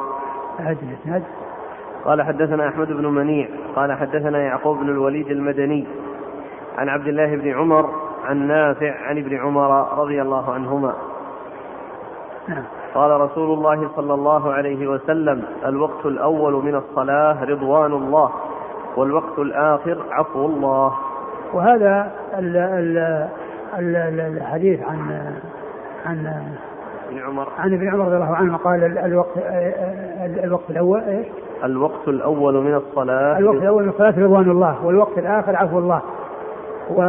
قال حدثنا أحمد بن منيع قال حدثنا يعقوب بن الوليد المدني عن عبد الله بن عمر عن نافع عن ابن عمر رضي الله عنهما. قال رسول الله صلى الله عليه وسلم الوقت الأول من الصلاة رضوان الله والوقت الآخر عفو الله. وهذا ال ال الحديث عن عن ابن عمر. عن ابن عمر رضي الله عنه قال الوقت الوقت الأول إيش؟ الوقت الأول من الصلاة. الوقت الأول من الصلاة رضوان الله والوقت الآخر عفو الله. و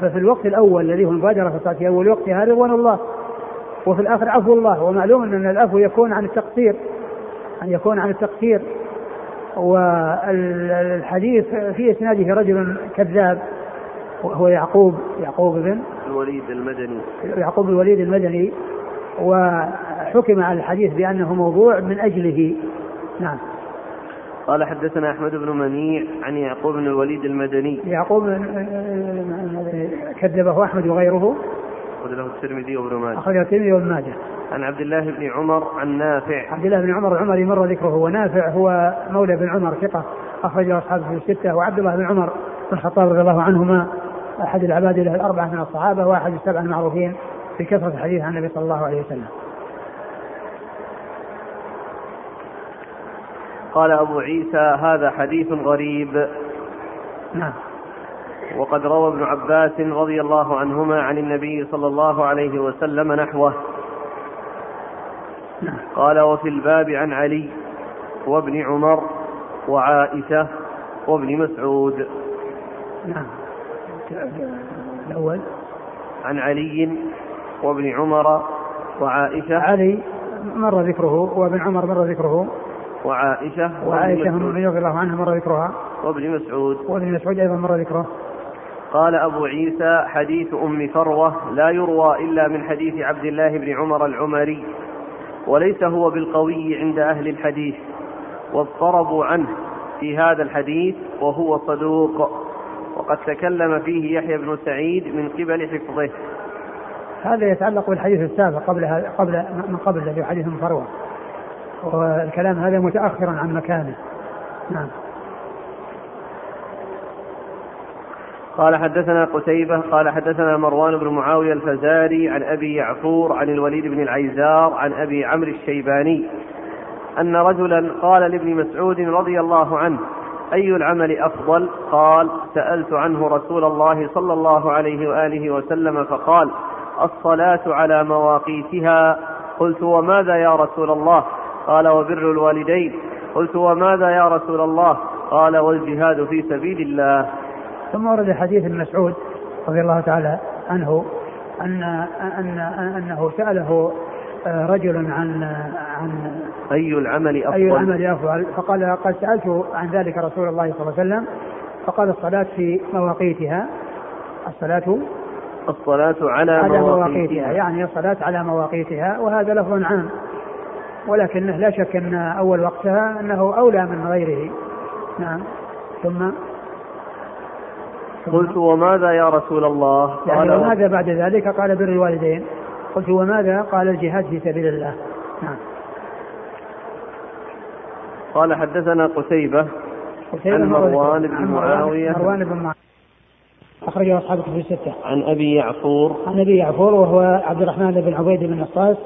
ففي الوقت الأول الذي هو المبادرة في الصلاة اول وقتها رضوان الله. وفي الآخر عفو الله. ومعلوم أن العفو يكون عن التقصير أن يكون عن التقصير. والحديث في إسناده رجل كذاب هو يعقوب يعقوب بن الوليد المدني. يعقوب الوليد المدني. وحكم على الحديث بأنه موضوع من أجله. نعم. قال حدثنا أحمد بن منيع عن يعقوب بن الوليد المدني. يعقوب كذبه أحمد وغيره. أخرج له الترمذي وابن ماجه. أخرج الترمذي وابن ماجه. عن عبد الله بن عمر عن نافع. عبد الله بن عمر العمري مر ذكره. ونافع هو مولى بن عمر ثقة أخرجه أصحابه في الستة. وعبد الله بن عمر بن الخطاب رضي الله عنهما أحد العبادلة الأربعة من الصحابة وأحد السبعة المعروفين بكثرة الحديث عن النبي صلى الله عليه وسلم. قال أبو عيسى هذا حديث غريب. نعم. وقد روى ابن عباس رضي الله عنهما عن النبي صلى الله عليه وسلم نحوه. قال وفي الباب عن علي وابن عمر وعائشة وابن مسعود. نعم الأول. عن علي وابن عمر وعائشة. علي مر ذكره وابن عمر مر ذكره. وعائشة وعائشة رضي الله عنها مر ذكرها. وابن مسعود. وابن مسعود أيضا مر ذكره. قال أبو عيسى حديث أم فروة لا يروى إلا من حديث عبد الله بن عمر العمري وليس هو بالقوي عند أهل الحديث واضطربوا عنه في هذا الحديث وهو صدوق وقد تكلم فيه يحيى بن سعيد من قبل حفظه. هذا يتعلق بالحديث السابق قبل قبل من قبل الذي حديث فروة والكلام هذا متاخر عن مكانه. نعم. قال حدثنا قتيبة قال حدثنا مروان بن معاوية الفزاري عن أبي يعفور عن الوليد بن العيزار عن أبي عمرو الشيباني أن رجلا قال لابن مسعود رضي الله عنه أي العمل أفضل؟ قال سألت عنه رسول الله صلى الله عليه وآله وسلم فقال الصلاة على مواقيتها قلت وماذا يا رسول الله؟ قال وبر الوالدين قلت وماذا يا رسول الله؟ قال والجهاد في سبيل الله ثم ورد حديث ابن مسعود رضي الله تعالى عنه أن أن أنه سأله آه، رجل عن عن أي العمل أفضل؟ أي العمل أفضل؟ فقال قد سألت عن ذلك رسول الله صلى الله عليه وسلم فقال الصلاة في مواقيتها. الصلاة الصلاة على, على مواقيتها يعني الصلاة على مواقيتها وهذا لفظ عام. ولكنه لا شك أن أول وقتها أنه أولى من غيره. نعم. ثم قلت وماذا يا رسول الله؟ يعني قال وماذا بعد ذلك قال بر الوالدين قلت وماذا؟ قال الجهاد في سبيل الله. نعم. قال حدثنا قتيبة قتيبة عن مروان بن معاوية. مروان بن معاوية. أخرجه أصحاب كتب الستة. عن أبي يعفور. عن أبي يعفور وهو عبد الرحمن بن عبيد بن نصاص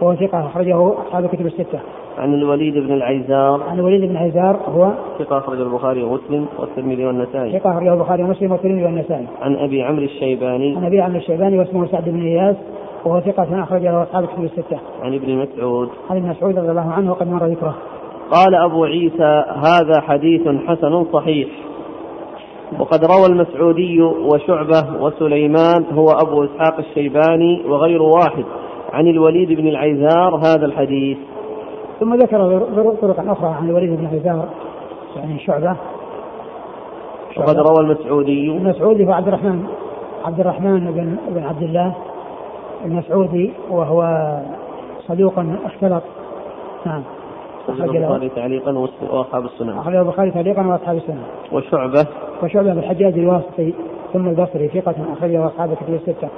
وهو ثقة أخرجه أصحاب الكتب الستة. عن الوليد بن العيزار. عن الوليد بن العيزار هو ثقة أخرجه البخاري ومسلم والترمذي والنسائي. ثقة أخرجه البخاري ومسلم والترمذي والنسائي. عن أبي عمرو الشيباني. عن أبي عمرو الشيباني واسمه سعد بن إياس وهو ثقة أخرج له أصحاب الكتب الستة. عن ابن مسعود. عن ابن مسعود رضي الله عنه وقد مر ذكره. قال أبو عيسى هذا حديث حسن صحيح وقد روى المسعودي وشعبة وسليمان هو أبو إسحاق الشيباني وغير واحد عن الوليد بن العيزار هذا الحديث. ثم ذكر طرقا أخرى عن الوليد بن العيزار يعني شعبة, وقد روى المسعودي. المسعودي هو عبد الرحمن عبد الرحمن بن بن عبد الله المسعودي وهو صدوق اختلط. نعم. أخرج البخاري تعليقا وأصحاب السنن أخرج البخاري تعليقا وأصحاب السنن وشعبة. وشعبة بن الحجاج الواسطي ثم البصري ثقة أخرجه أصحاب الكتب الستة.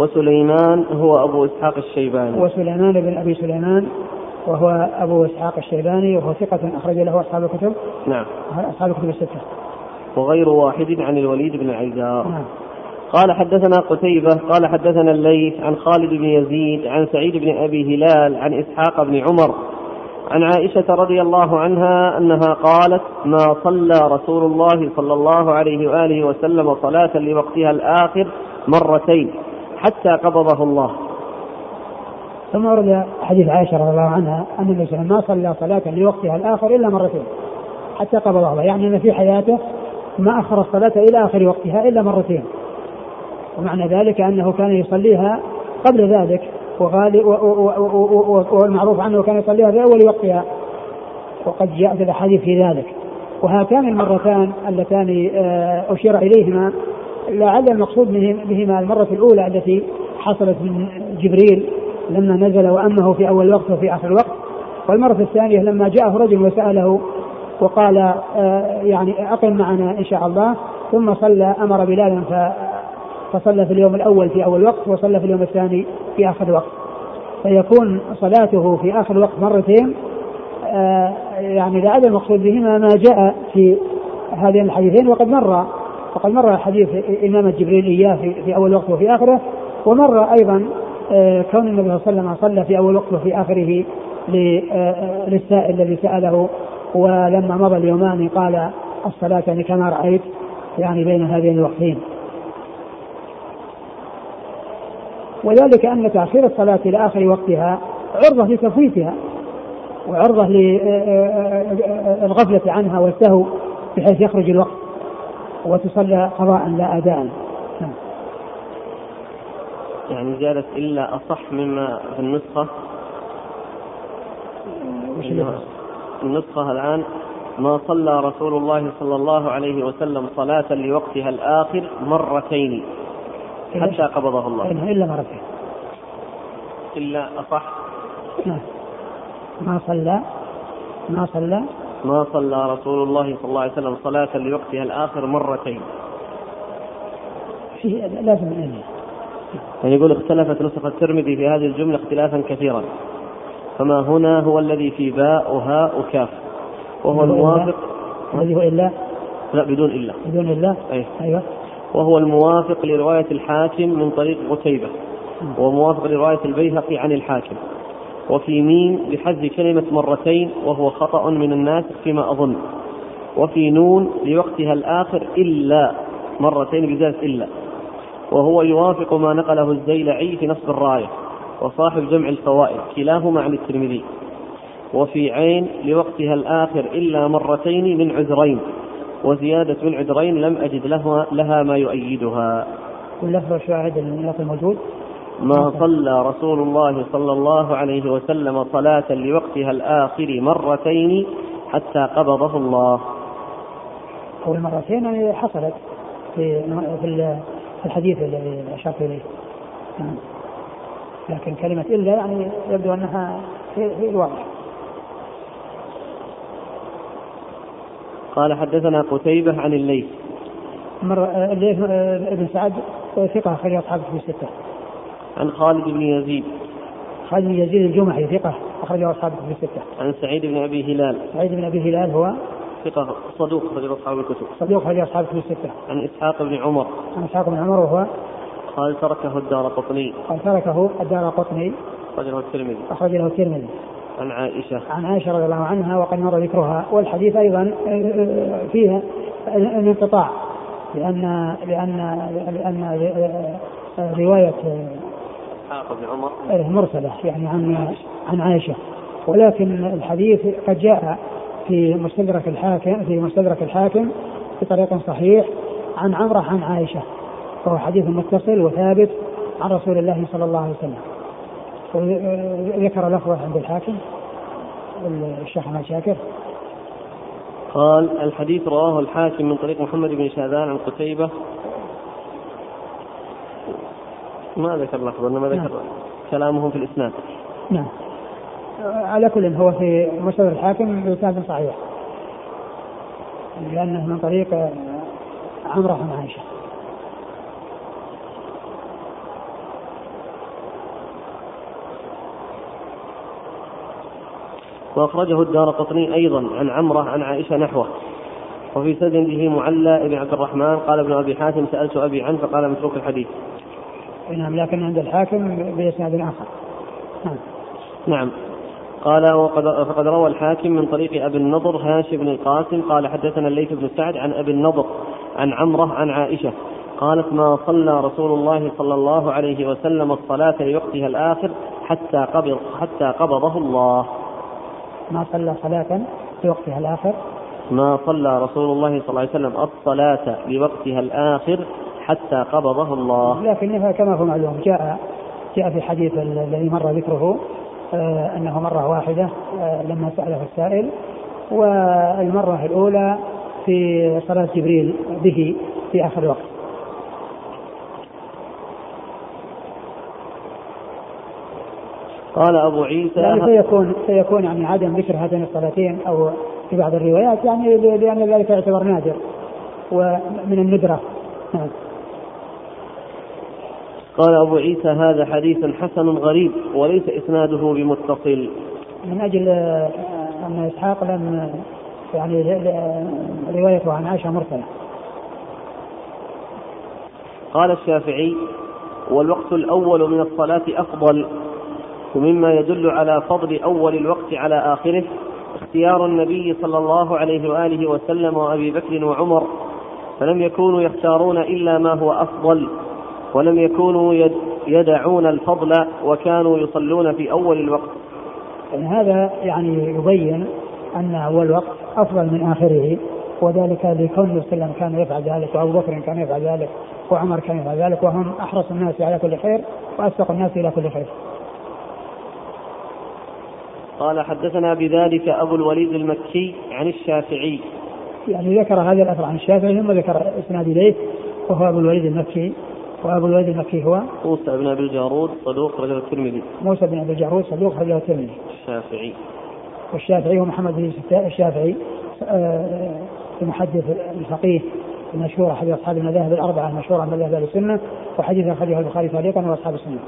وسليمان هو أبو إسحاق الشيباني. وسليمان بن أبي سليمان وهو أبو إسحاق الشيباني وهو ثقة أخرج له أصحاب الكتب. نعم. أصحاب الكتب الستة. وغير واحد عن الوليد بن العيزار نعم. قال حدثنا قتيبة قال حدثنا الليث عن خالد بن يزيد عن سعيد بن أبي هلال عن إسحاق بن عمر عن عائشة رضي الله عنها أنها قالت ما صلى رسول الله صلى الله عليه وآله وسلم صلاة لوقتها الآخر مرتين. حتى قبضه الله. ثم ورد حديث عائشة رضي الله عنها أن النبي صلى الله عليه وسلم ما صلى صلاة لوقتها الآخر إلا مرتين حتى قبضه الله. يعني أن في حياته ما أخر الصلاة إلى آخر وقتها إلا مرتين. ومعنى ذلك أنه كان يصليها قبل ذلك والمعروف عنه كان يصليها في أول وقتها. وقد جاءت الأحاديث في ذلك. وهاتان المرتان اللتان آه، أشير إليهما لعل المقصود بهما المرة الأولى التي حصلت من جبريل لما نزل وأمه في أول وقت وفي آخر وقت. والمرة الثانية لما جاءه رجل وسأله وقال آه، يعني أقم معنا إن شاء الله. ثم صلى أمر بلالا فصلى في اليوم الأول في أول وقت وصلى في اليوم الثاني في آخر وقت. فيكون صلاته في آخر وقت مرتين آه يعني لعل المقصود بهما ما جاء في هذين الحديثين وقد مر وقد مر حديث إمامة جبريل إياه في, في أول وقت وفي آخره ومر أيضا آه، كون النبي صلى الله عليه وسلم صلى في أول وقت وفي آخره آه، للسائل الذي سأله ولما مضى اليومان قال الصلاة يعني كما رأيت يعني بين هذين الوقتين. وذلك أن تأخير الصلاة إلى آخر وقتها عرضة لتفويتها وعرضة للغفلة عنها والسهو بحيث يخرج الوقت وتصلى قضاء لا أداء. نعم. يعني زيادة إلا أصح مما في النسخة؟ وش النسخة الآن ما صلى رسول الله صلى الله عليه وسلم صلاة لوقتها الآخر مرتين حتى قبضه الله. إلا مرتين. إلا أصح؟ نعم. ما صلى ما صلى ما صلى رسول الله صلى الله عليه وسلم صلاة لوقتها الآخر مرتين. فيه لازم أن يعني يقول اختلفت نسخ الترمذي في هذه الجملة اختلافا كثيرا. فما هنا هو الذي في باء وهاء وكاف. وهو الموافق. الذي هو إلا؟ لا بدون إلا. بدون إلا؟ أي. أيوه. وهو الموافق لرواية الحاكم من طريق قتيبة وموافق لرواية البيهقي عن الحاكم. وفي ميم بحذف كلمة مرتين وهو خطأ من الناس فيما أظن. وفي نون لوقتها الآخر إلا مرتين بزاف إلا. وهو يوافق ما نقله الزيلعي في نصب الراية وصاحب جمع الفوائد كلاهما عن الترمذي. وفي عين لوقتها الآخر إلا مرتين من عذرين وزيادة من عذرين لم أجد لها, لها ما يؤيدها. واللفظ اللفظ الموجود ما صلى رسول الله صلى الله عليه وسلم صلاة لوقتها الآخر مرتين حتى قبضه الله. أو المرتين يعني حصلت في في الحديث الذي أشرت إليه. نعم. لكن كلمة إلا يعني يبدو أنها في, الواضح قال حدثنا قتيبة عن الليث. مر الليث ابن سعد ثقة أخرج أصحابه في الستة. عن خالد بن يزيد خالد بن يزيد الجمحي ثقة أخرجه أصحابه في الستة. عن سعيد بن أبي هلال. سعيد بن أبي هلال هو ثقة صدوق أخرجه أصحاب الكتب. صدوق أخرجه أصحابه في الستة. عن إسحاق بن عمر. عن إسحاق بن عمر وهو قال تركه الدار قطني. قال تركه الدار قطني. أخرجه الترمذي. أخرجه الترمذي. عن عائشة. عن عائشة رضي الله عنها وقد مر ذكرها والحديث أيضا آه، آه، فيها الانقطاع لأن لأن لأن آه، رواية إسحاق بن عمر. إيه، مرسلة يعني عن عن عائشة. ولكن الحديث قد جاء في مستدرك الحاكم في مستدرك الحاكم بطريق صحيح عن عمرة عن عائشة. وهو حديث متصل وثابت عن رسول الله صلى الله عليه وسلم. ذكر لفظه عند الحاكم الشيخ أحمد شاكر. قال الحديث رواه الحاكم من طريق محمد بن شاذان عن قتيبة ما ذكر لفظ إنما ذكر نعم. كلامهم في الإسناد. نعم. على كل هو في مسند الحاكم بإسناد صحيح. لأنه من طريق عمرو بن عائشة. وأخرجه الدار قطني أيضا عن عمرة عن عائشة نحوه. وفي سنده معلى بن عبد الرحمن قال ابن أبي حاتم سألت أبي عنه فقال متروك الحديث. نعم لكن عند الحاكم بإسناد آخر. نعم. نعم قال وقد فقد روى الحاكم من طريق أبي النضر هاشم بن القاسم قال حدثنا الليث بن سعد عن أبي النضر عن عمرة عن عائشة قالت ما صلى رسول الله صلى الله عليه وسلم الصلاة لوقتها الآخر حتى قبض حتى قبضه الله. ما صلى صلاة لوقتها الآخر؟ ما صلى رسول الله صلى الله عليه وسلم الصلاة لوقتها الآخر حتى قبضه الله لكنها كما هو معلوم جاء جاء في حديث الذي مر ذكره آه أنه مرة واحدة آه لما سأله السائل والمرة الأولى في صلاة جبريل به في آخر الوقت. قال أبو عيسى يعني سيكون سيكون يعني عدم ذكر هاتين الصلاتين أو في بعض الروايات يعني لأن ذلك يعتبر نادر ومن الندرة نعم. قال أبو عيسى هذا حديث حسن غريب وليس إسناده بمتصل. من أجل آه، أن إسحاق لم يعني روايته عن عائشة مرسلة. قال الشافعي والوقت الأول من الصلاة أفضل ومما يدل على فضل أول الوقت على آخره. اختيار النبي صلى الله عليه وآله وسلم وأبي بكر وعمر فلم يكونوا يختارون إلا ما هو أفضل. ولم يكونوا يدعون الفضل وكانوا يصلون في أول الوقت. يعني هذا يعني يبين أن أول الوقت أفضل من آخره وذلك لكون وسلم كان يفعل ذلك وأبو بكر كان يفعل ذلك وعمر كان يفعل ذلك وهم أحرص الناس على كل خير وأسبق الناس إلى كل خير. قال حدثنا بذلك أبو الوليد المكي عن الشافعي. يعني ذكر هذا الأثر عن الشافعي ثم ذكر إسناد إليه وهو أبو الوليد المكي. وأبو الوليد المكي هو موسى بن أبي الجارود صدوق رجل الترمذي. موسى بن أبي الجارود صدوق رجل الترمذي. الشافعي. والشافعي هو محمد بن الشافعي آه، المحدث الفقيه المشهور أحد أصحاب المذاهب الأربعة المشهورة من مذاهب أهل السنة وحديث أخرجه البخاري تعليقا وأصحاب السنة.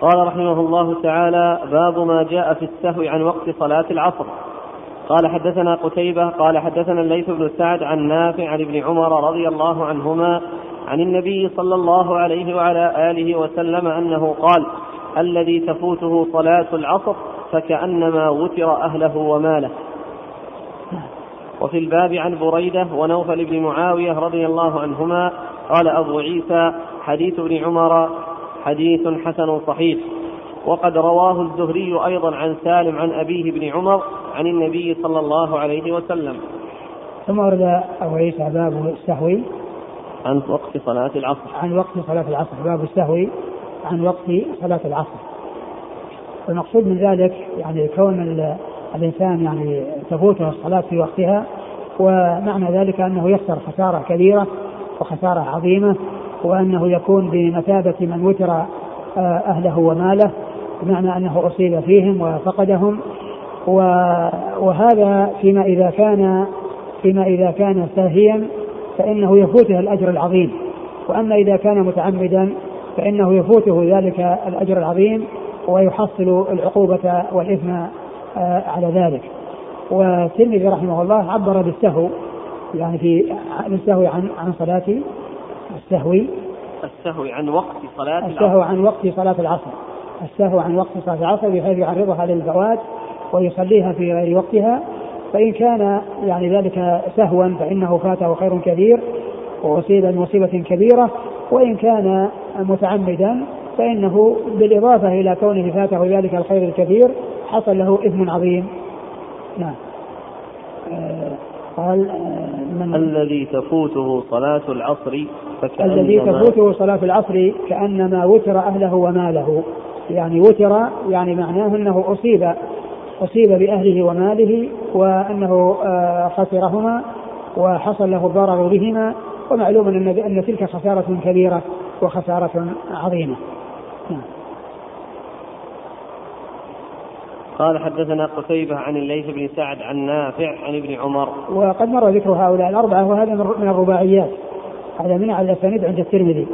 قال رحمه الله تعالى باب ما جاء في السهو عن وقت صلاة العصر. قال حدثنا قتيبة قال حدثنا الليث بن سعد عن نافع عن ابن عمر رضي الله عنهما عن النبي صلى الله عليه وعلى آله وسلم أنه قال الذي تفوته صلاة العصر فكأنما وتر أهله وماله. وفي الباب عن بريدة ونوفل بن معاوية رضي الله عنهما قال أبو عيسى حديث ابن عمر حديث حسن صحيح. وقد رواه الزهري أيضا عن سالم عن أبيه بن عمر عن النبي صلى الله عليه وسلم. ثم ورد أبو عيسى باب السهو عن وقت صلاة العصر. عن وقت صلاة العصر. باب السهو عن وقت صلاة العصر. والمقصود من ذلك يعني كون الإنسان يعني تفوته الصلاة في وقتها ومعنى ذلك أنه يخسر خسارة كبيرة وخسارة عظيمة وأنه يكون بمثابة من وتر آه، أهله وماله بمعنى أنه أصيب فيهم وفقدهم. وهذا فيما إذا كان فيما إذا كان ساهيا فإنه يفوته الأجر العظيم. وأما إذا كان متعمدا فإنه يفوته ذلك الأجر العظيم ويحصل العقوبة والإثم آه، على ذلك. والترمذي رحمه الله عبر بالسهو يعني في السهو عن عن صلاة السهو. السهو عن وقت صلاة العصر. السهو عن وقت صلاة العصر. السهو عن وقت صلاة العصر بحيث يعرضها للفوات ويصليها في غير وقتها فإن كان يعني ذلك سهوا فإنه فاته خير كبير وأصيب بمصيبة كبيرة وإن كان متعمدا فإنه بالإضافة إلى كونه فاته ذلك الخير الكثير حصل له إثم عظيم. نعم. آه، قال من الذي تفوته صلاة العصر الذي تفوته صلاة العصر كأنما وتر أهله وماله. يعني وتر يعني معناه أنه أصيب أصيب بأهله وماله وأنه آه، خسرهما وحصل له الضرر بهما ومعلوم أن أن تلك خسارة كبيرة وخسارة عظيمة. نعم. قال حدثنا قتيبة عن الليث بن سعد عن نافع عن ابن عمر وقد مر ذكر هؤلاء الأربعة وهذا من الرباعيات هذا من أعلى الأسانيد عند الترمذي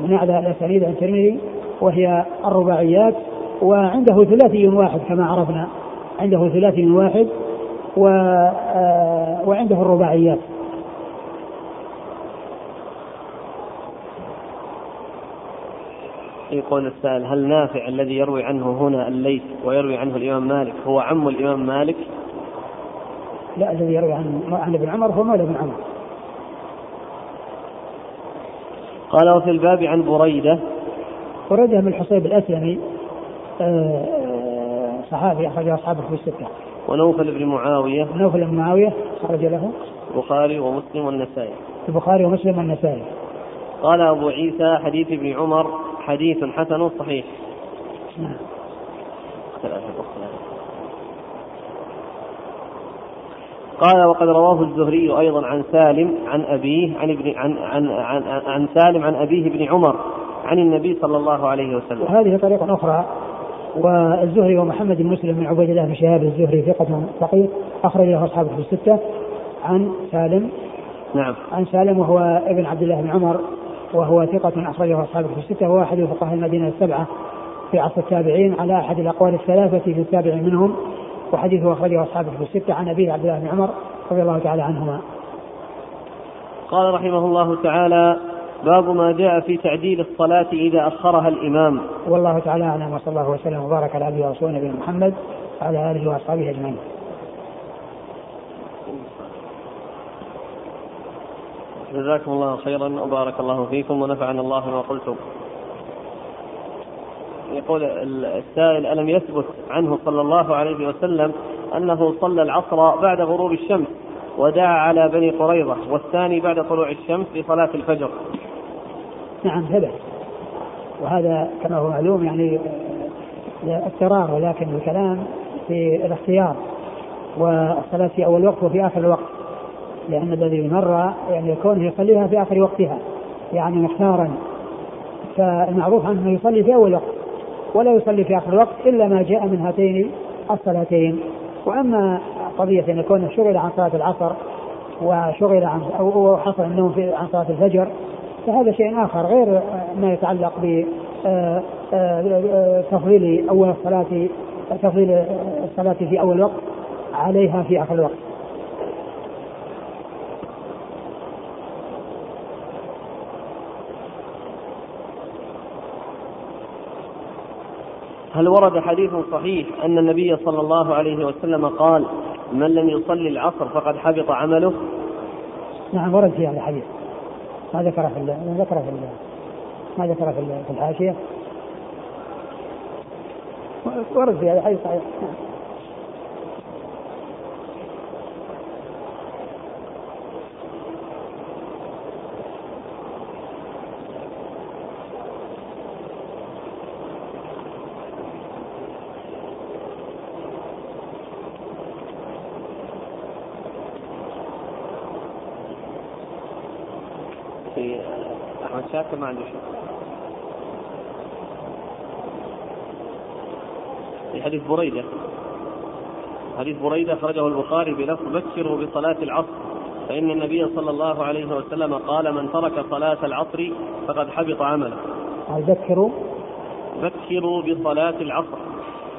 من أعلى الأسانيد عند الترمذي وهي الرباعيات وعنده ثلاثي واحد كما عرفنا عنده ثلاثي واحد و آه، وعنده الرباعيات يقول السائل هل نافع الذي يروي عنه هنا الليث ويروي عنه الإمام مالك هو عم الإمام مالك؟ لا الذي يروي عن عن ابن عمر هو مولى ابن عمر. قال وفي الباب عن بريدة بريدة بن الحصيب الأسلمي آه، آه، صحابي أخرج أصحابه في الستة. ونوفل بن معاوية ونوفل بن معاوية أخرج له. البخاري ومسلم والنسائي. البخاري ومسلم والنسائي. قال أبو عيسى حديث ابن عمر حديث حسن صحيح. نعم. قال وقد رواه الزهري أيضا عن سالم عن أبيه عن ابن عن عن عن, عن سالم عن أبيه بن عمر عن النبي صلى الله عليه وسلم. وهذه طريقة أخرى. والزهري ومحمد بن مسلم بن عبيد الله بن شهاب الزهري ثقة فقيه أخرج له أصحابه في الستة. عن سالم. نعم. عن سالم وهو ابن عبد الله بن عمر وهو ثقة أخرجه أصحابه في الستة. وهو أحد فقهاء المدينة السبعة في عصر التابعين على أحد الأقوال الثلاثة في التابع منهم. وحديثه أخرجه أصحابه في الستة عن أبيه عبد الله بن عمر رضي الله تعالى عنهما. قال رحمه الله تعالى باب ما جاء في تعديل الصلاة إذا أخرها الإمام. والله تعالى أعلم وصلى الله وسلم وبارك على عبده ورسوله نبينا محمد وعلى آله وأصحابه أجمعين. جزاكم الله خيرا وبارك الله فيكم ونفعنا الله بما قلتم. يقول السائل ألم يثبت عنه صلى الله عليه وسلم أنه صلى العصر بعد غروب الشمس ودعا على بني قريظة والثاني بعد طلوع الشمس لصلاة الفجر؟ نعم ثبت وهذا كما هو معلوم يعني اضطرار ولكن الكلام في الاختيار. والصلاة في أول وقت وفي آخر الوقت. لأن الذي مر يعني يكون يصليها في آخر وقتها. يعني مختارا. فالمعروف أنه يصلي في أول وقت. ولا يصلي في آخر الوقت إلا ما جاء من هاتين الصلاتين. وأما قضية أن يكون شغل عن صلاة العصر وشغل عن أو حصل النوم في عن صلاة الفجر فهذا شيء آخر غير ما يتعلق ب آه، آه، تفضيل أول الصلاة تفضيل الصلاة في أول وقت عليها في آخر الوقت. هل ورد حديث صحيح أن النبي صلى الله عليه وسلم قال من لم يصلي العصر فقد حبط عمله نعم ورد في هذا الحديث. ما ذكره في ما ذكره في ما ذكره في الحاشية. ورد في هذا الحديث صحيح. شاك ما عنده شك في حديث بريدة. حديث بريدة أخرجه البخاري بلفظ بشروا بصلاة العصر. فإن النبي صلى الله عليه وسلم قال من ترك صلاة العصر فقد حبط عمله. بكروا بكروا بصلاة العصر.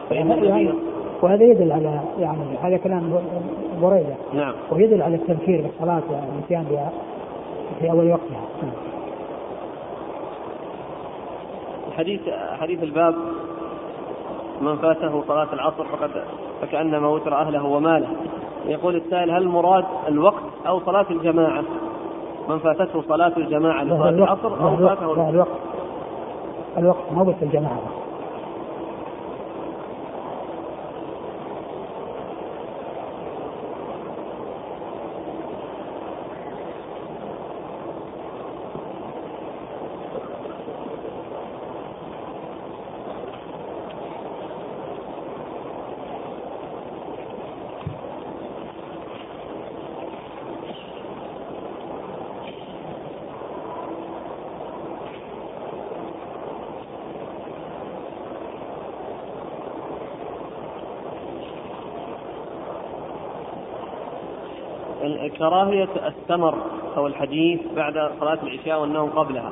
فإن النبي وهذا يدل على يعني هذا كلام بريدة. نعم. ويدل على التبكير بالصلاة يعني الاتيان بها في أول وقتها. نعم. حديث حديث الباب من فاته صلاة العصر فقد فكأنما وتر أهله وماله. يقول السائل هل المراد الوقت أو صلاة الجماعة؟ من فاتته صلاة الجماعة لصلاة العصر أو فاته الوقت. الوقت ما بس الجماعة. كراهية السمر أو الحديث بعد صلاة العشاء والنوم قبلها.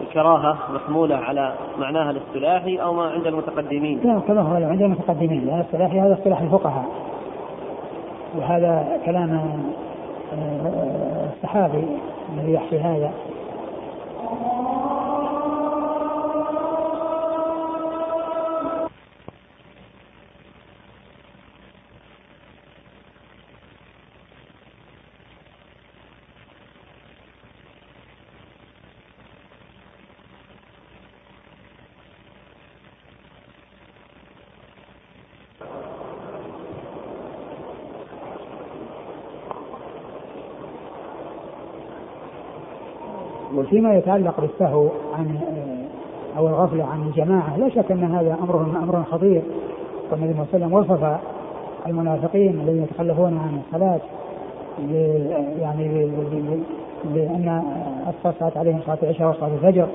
الكراهة محمولة على معناها الاصطلاحي أو ما عند المتقدمين. لا كما هو عند المتقدمين. لا الاصطلاحي هذا اصطلاح الفقهاء. وهذا كلام آه، الصحابي الذي يحكي هذا. وفيما يتعلق بالسهو عن أو الغفلة عن الجماعة لا شك أن هذا أمر أمر خطير. والنبي صلى الله عليه وسلم وصف المنافقين الذين يتخلفون عن الصلاة يعني بان اصفصت عليهم صلاة العشاء وصلاة الفجر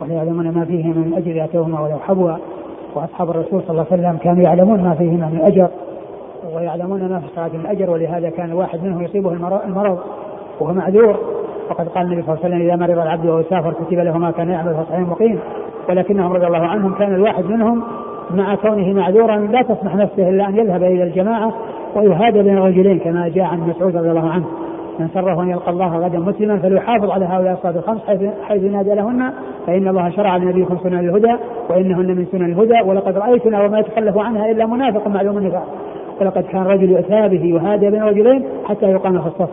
ولا يعلمون ما فيه من أجر اتوهما ولو حبوا وأصحاب الرسول صلى الله عليه وسلم كانوا يعلمون ما فيهما من أجر ويعلمون ما في الصلاه من اجر ولهذا كان الواحد منهم يصيبه المرض وهو معذور. وقد قال النبي صلى الله عليه وسلم إذا مرض العبد وهو سافر كتب له ما كان يعمل صحيح مقيم. ولكنهم رضي الله عنهم كان الواحد منهم مع كونه معذورا لا تسمح نفسه إلا أن يذهب إلى الجماعة ويهادى بين الرجلين كما جاء عن مسعود رضي الله عنه. من سره أن يلقى الله غدا مسلما فليحافظ على هؤلاء الصلاة الخمس حيث حيث ينادى لهن فإن الله شرع لنبيكم سنن الهدى وإنهن من سنن الهدى ولقد رأيتنا وما يتخلف عنها إلا منافق معلوم النفاق. ولقد كان رجل يؤتى به يهادى بين رجلين حتى يقام في الصف.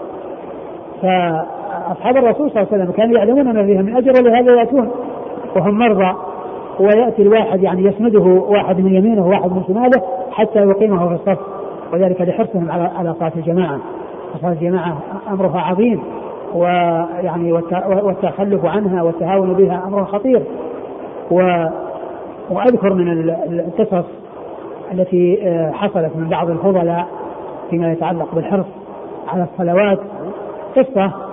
فاصحاب الرسول صلى الله عليه وسلم كانوا يعلمون ما فيها من أجر ولهذا يأتون وهم مرضى. ويأتي الواحد يعني يسنده واحد من يمينه وواحد من شماله حتى يقيمه في الصف. وذلك لحرصهم على على صلاة الجماعة. صلاة الجماعة أمرها عظيم ويعني والتخلف عنها والتهاون بها أمر خطير. و وأذكر من القصص التي آه، حصلت من بعض الفضلاء فيما يتعلق بالحرص على الصلوات. آه،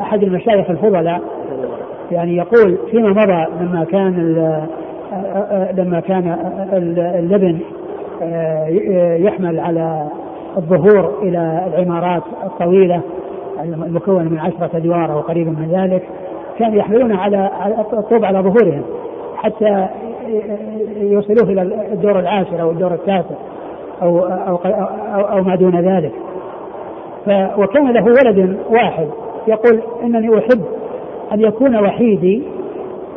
أحد المشايخ الفضلاء يعني يقول فيما مضى لما كان لما كان اللبن يحمل على الظهور إلى العمارات الطويلة المكونة من عشرة أدوار أو قريب من ذلك كانوا يحملون على الطوب على ظهورهم حتى يوصلوه إلى الدور العاشر أو الدور التاسع أو أو أو, أو ما دون ذلك. وكان له ولد واحد يقول إنني أحب أن يكون وحيدي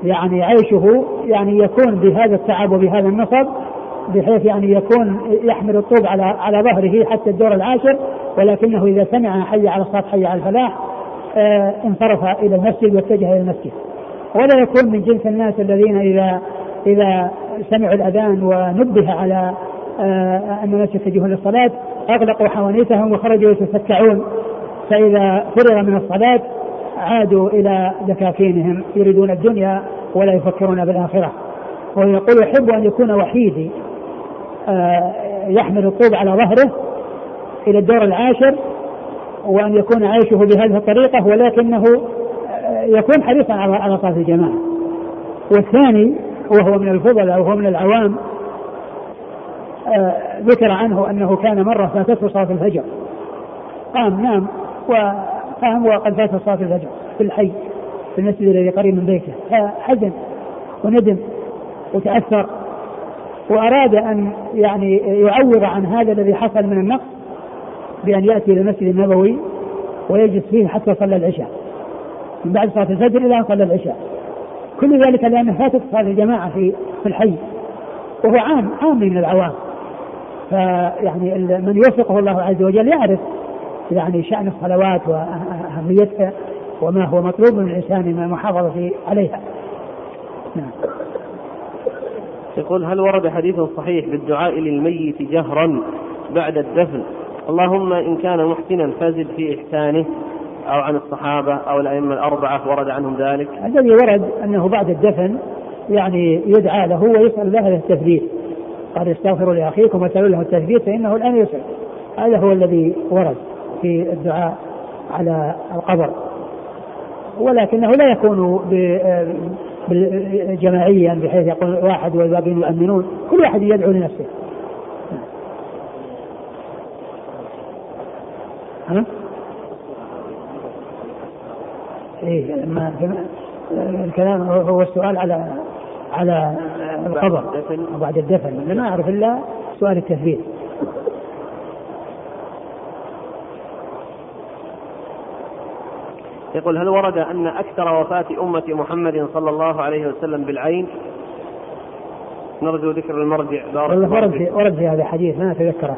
يعني عيشه يعني يكون بهذا التعب وبهذا النصب بحيث يعني يكون يحمل الطوب على على ظهره حتى الدور العاشر ولكنه إذا سمع حي على الصلاة حي على الفلاح آه انصرف إلى المسجد واتجه إلى المسجد. ولا يكون من جنس الناس الذين إذا إذا سمعوا الأذان ونبه على آه أن الناس يتجهون للصلاة أغلقوا حوانيتهم وخرجوا يتسكعون فاذا فرغ من الصلاة عادوا إلى دكاكينهم يريدون الدنيا ولا يفكرون بالآخرة. ويقول يحب أن يكون وحيدي. آه، يحمل الطوب على ظهره إلى الدور العاشر وأن يكون عيشه بهذه الطريقة ولكنه آه، يكون حريصا على صلاة الجماعة. والثاني وهو من الفضلاء وهو من العوام آه، ذكر عنه أنه كان مرة فاتته صلاة الفجر. قام نام. قام وقد فات صلاة الفجر في الحي في المسجد الذي قريب من بيته. فحزن وندم وتأثر وأراد أن يعني يعوض عن هذا الذي حصل من النقص بأن يأتي إلى المسجد النبوي ويجلس فيه حتى صلى العشاء. من بعد صلاة الفجر إلى أن صلى العشاء. كل ذلك لأنه فاتت صلاة الجماعة في في الحي. وهو عام عام من العوام. فيعني من يوفقه الله عز وجل يعرف يعني شأن الصلوات وأهميتها وما هو مطلوب من الإنسان من المحافظة عليها. نعم. يقول هل ورد حديث صحيح بالدعاء للميت جهرا بعد الدفن؟ اللهم إن كان محسنا فزد في إحسانه أو عن الصحابة أو الأئمة الأربعة ورد عنهم ذلك. الذي ورد أنه بعد الدفن يعني يدعى له ويسأل له التثبيت. قال استغفروا لأخيكم وسألوا له التثبيت فإنه الآن يسأل. هذا هو الذي ورد. في الدعاء على القبر. ولكنه لا يكون جماعيا بحيث يقول واحد والباقين يؤمنون. كل واحد يدعو لنفسه. ها؟ إيه لما الكلام هو السؤال على على القبر وبعد الدفن. ما أعرف إلا سؤال التثبيت. يقول هل ورد أن أكثر وفاة أمة محمد صلى الله عليه وسلم بالعين؟ نرجو ذكر المرجع بارك ورد في ورد في هذا الحديث ما أتذكره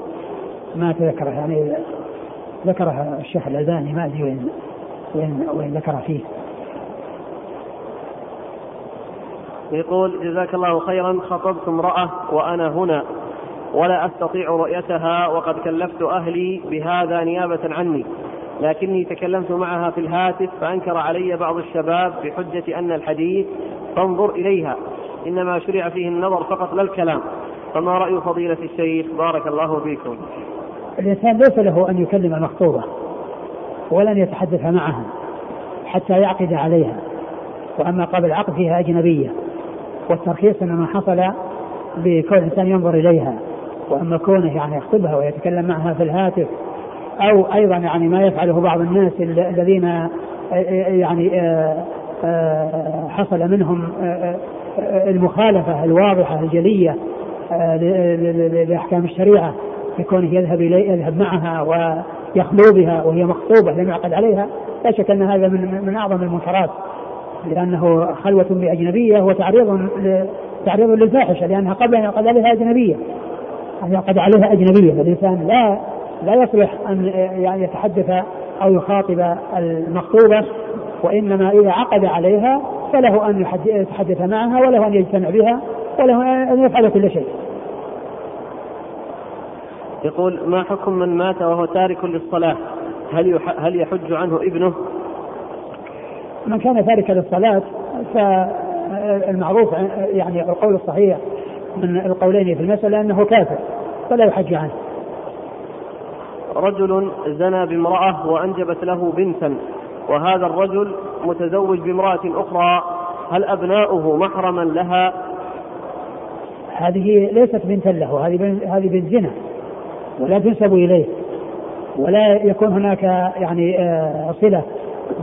ما أتذكره يعني ذكره الشيخ الألباني ما أدري وين وين وين ذكر فيه. يقول جزاك الله خيرا خطبت امرأة وأنا هنا ولا أستطيع رؤيتها وقد كلفت أهلي بهذا نيابة عني. لكني تكلمت معها في الهاتف فأنكر علي بعض الشباب بحجة أن الحديث فانظر إليها. إنما شرع فيه النظر فقط لا الكلام. فما رأي فضيلة الشيخ؟ بارك الله فيكم. الإنسان ليس له أن يكلم المخطوبة ولن يتحدث معها حتى يعقد عليها. وأما قبل العقد أجنبية. والترخيص إنما حصل بكون الإنسان ينظر إليها. وأما كونه يعني يخطبها ويتكلم معها في الهاتف أو أيضا يعني ما يفعله بعض الناس الذين آه، آه، يعني آه، حصل منهم المخالفة الواضحة الجلية لأحكام الشريعة كونه يذهب الي يذهب معها يخلو بها وهي مخطوبة لم يعقد عليها لا شك أن هذا من, من أعظم المنكرات لأنه خلوة بأجنبية وتعريض تعريض للفاحشة لأنها قبل أن يعقد عليها أجنبية أن يعقد عليها أجنبية فالإنسان لا لا يصلح أن يعني يتحدث أو يخاطب المخطوبة وإنما إذا عقد عليها فله أن يتحدث معها وله أن يجتمع بها وله أن يفعل كل شيء يقول ما حكم من مات وهو تارك للصلاة هل هل يحج عنه ابنه؟ من كان تاركا للصلاة فالمعروف يعني القول الصحيح من القولين في المسألة أنه كافر فلا يحج عنه. رجل زنى بامرأة وأنجبت له بنتا وهذا الرجل متزوج بامرأة أخرى هل أبناؤه محرما لها؟ هذه ليست بنتا له هذه هذه بنت زنا ولا تنسب إليه ولا يكون هناك يعني آه، صلة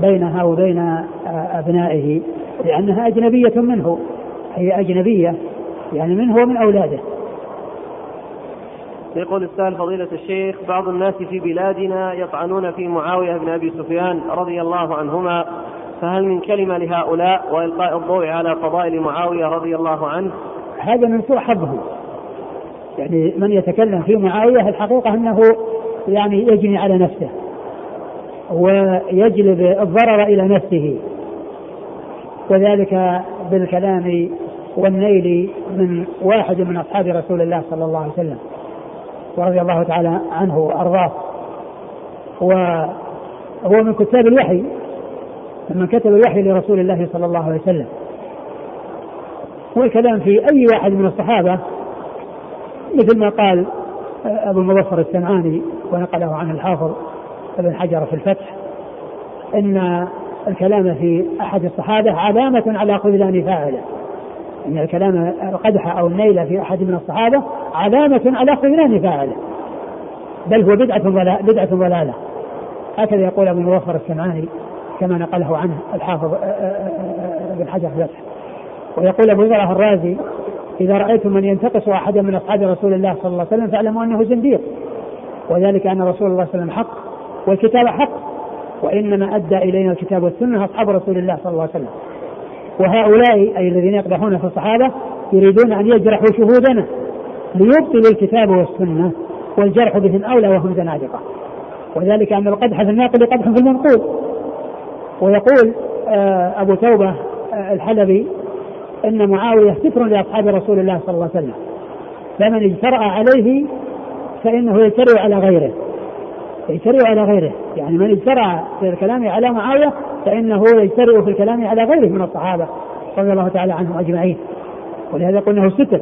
بينها وبين آه، أبنائه لأنها أجنبية منه هي أجنبية يعني منه ومن أولاده يقول السائل فضيلة الشيخ بعض الناس في بلادنا يطعنون في معاوية بن أبي سفيان رضي الله عنهما فهل من كلمة لهؤلاء وإلقاء الضوء على فضائل معاوية رضي الله عنه؟ هذا من سوء حظه. يعني من يتكلم في معاوية الحقيقة أنه يعني يجني على نفسه ويجلب الضرر إلى نفسه. وذلك بالكلام والنيل من واحد من أصحاب رسول الله صلى الله عليه وسلم. ورضي الله تعالى عنه وأرضاه. وهو من كتاب الوحي من كتب الوحي لرسول الله صلى الله عليه وسلم. والكلام في أي واحد من الصحابة مثل ما قال أبو المظفر السمعاني ونقله عن الحافظ ابن حجر في الفتح إن الكلام في أحد الصحابة علامة على خذلان فاعله. إن الكلام القدح أو النيل في أحد من الصحابة علامة على خذلان فاعله. بل هو بدعة ضلالة بدعة ضلالة. هكذا يقول أبو المظفر السمعاني كما نقله عنه الحافظ ابن حجر الفتح. ويقول أبو ذر الرازي إذا رأيتم من ينتقص احدا من أصحاب رسول الله صلى الله عليه وسلم فاعلموا أنه زنديق. وذلك أن رسول الله صلى الله عليه وسلم حق والكتاب حق. وإنما أدى إلينا الكتاب والسنة أصحاب رسول الله صلى الله عليه وسلم. وهؤلاء أي الذين يقدحون في الصحابة يريدون أن يجرحوا شهودنا ليبطلوا الكتاب والسنة والجرح بهم أولى وهم زنادقة. وذلك أن القدح في الناقل قدح في المنقول. ويقول آه، أبو توبة آه، الحلبي إن معاوية ستر لأصحاب رسول الله صلى الله عليه وسلم. فمن اجترأ عليه فإنه يجترئ على غيره. يجترئ على غيره. يعني من اجترأ في الكلام على معاوية فإنه يجترئ في الكلام على غيره من الصحابة رضي الله تعالى عنهم أجمعين. ولهذا قلنا هو ستر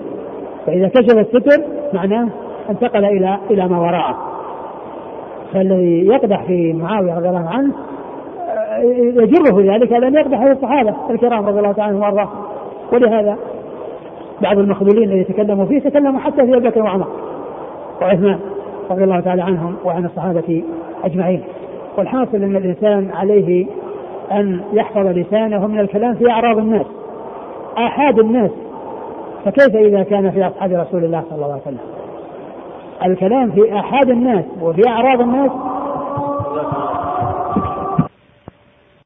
فإذا كشف الستر معناه انتقل إلى إلى ما وراءه. فالذي يقدح في معاوية رضي الله عنه يجره ذلك على أن يقدح في الصحابة الكرام رضي الله تعالى عنهم وأرضاهم ولهذا بعض المخذولين الذين تكلموا فيه تكلموا حتى في أبي بكر وعمر وعثمان. رضي الله تعالى عنهم وعن الصحابة أجمعين. والحاصل أن الإنسان عليه أن يحفظ لسانه من الكلام في أعراض الناس آحاد الناس. فكيف إذا كان في أصحاب رسول الله صلى الله عليه وسلم؟ الكلام في آحاد الناس وفي أعراض الناس؟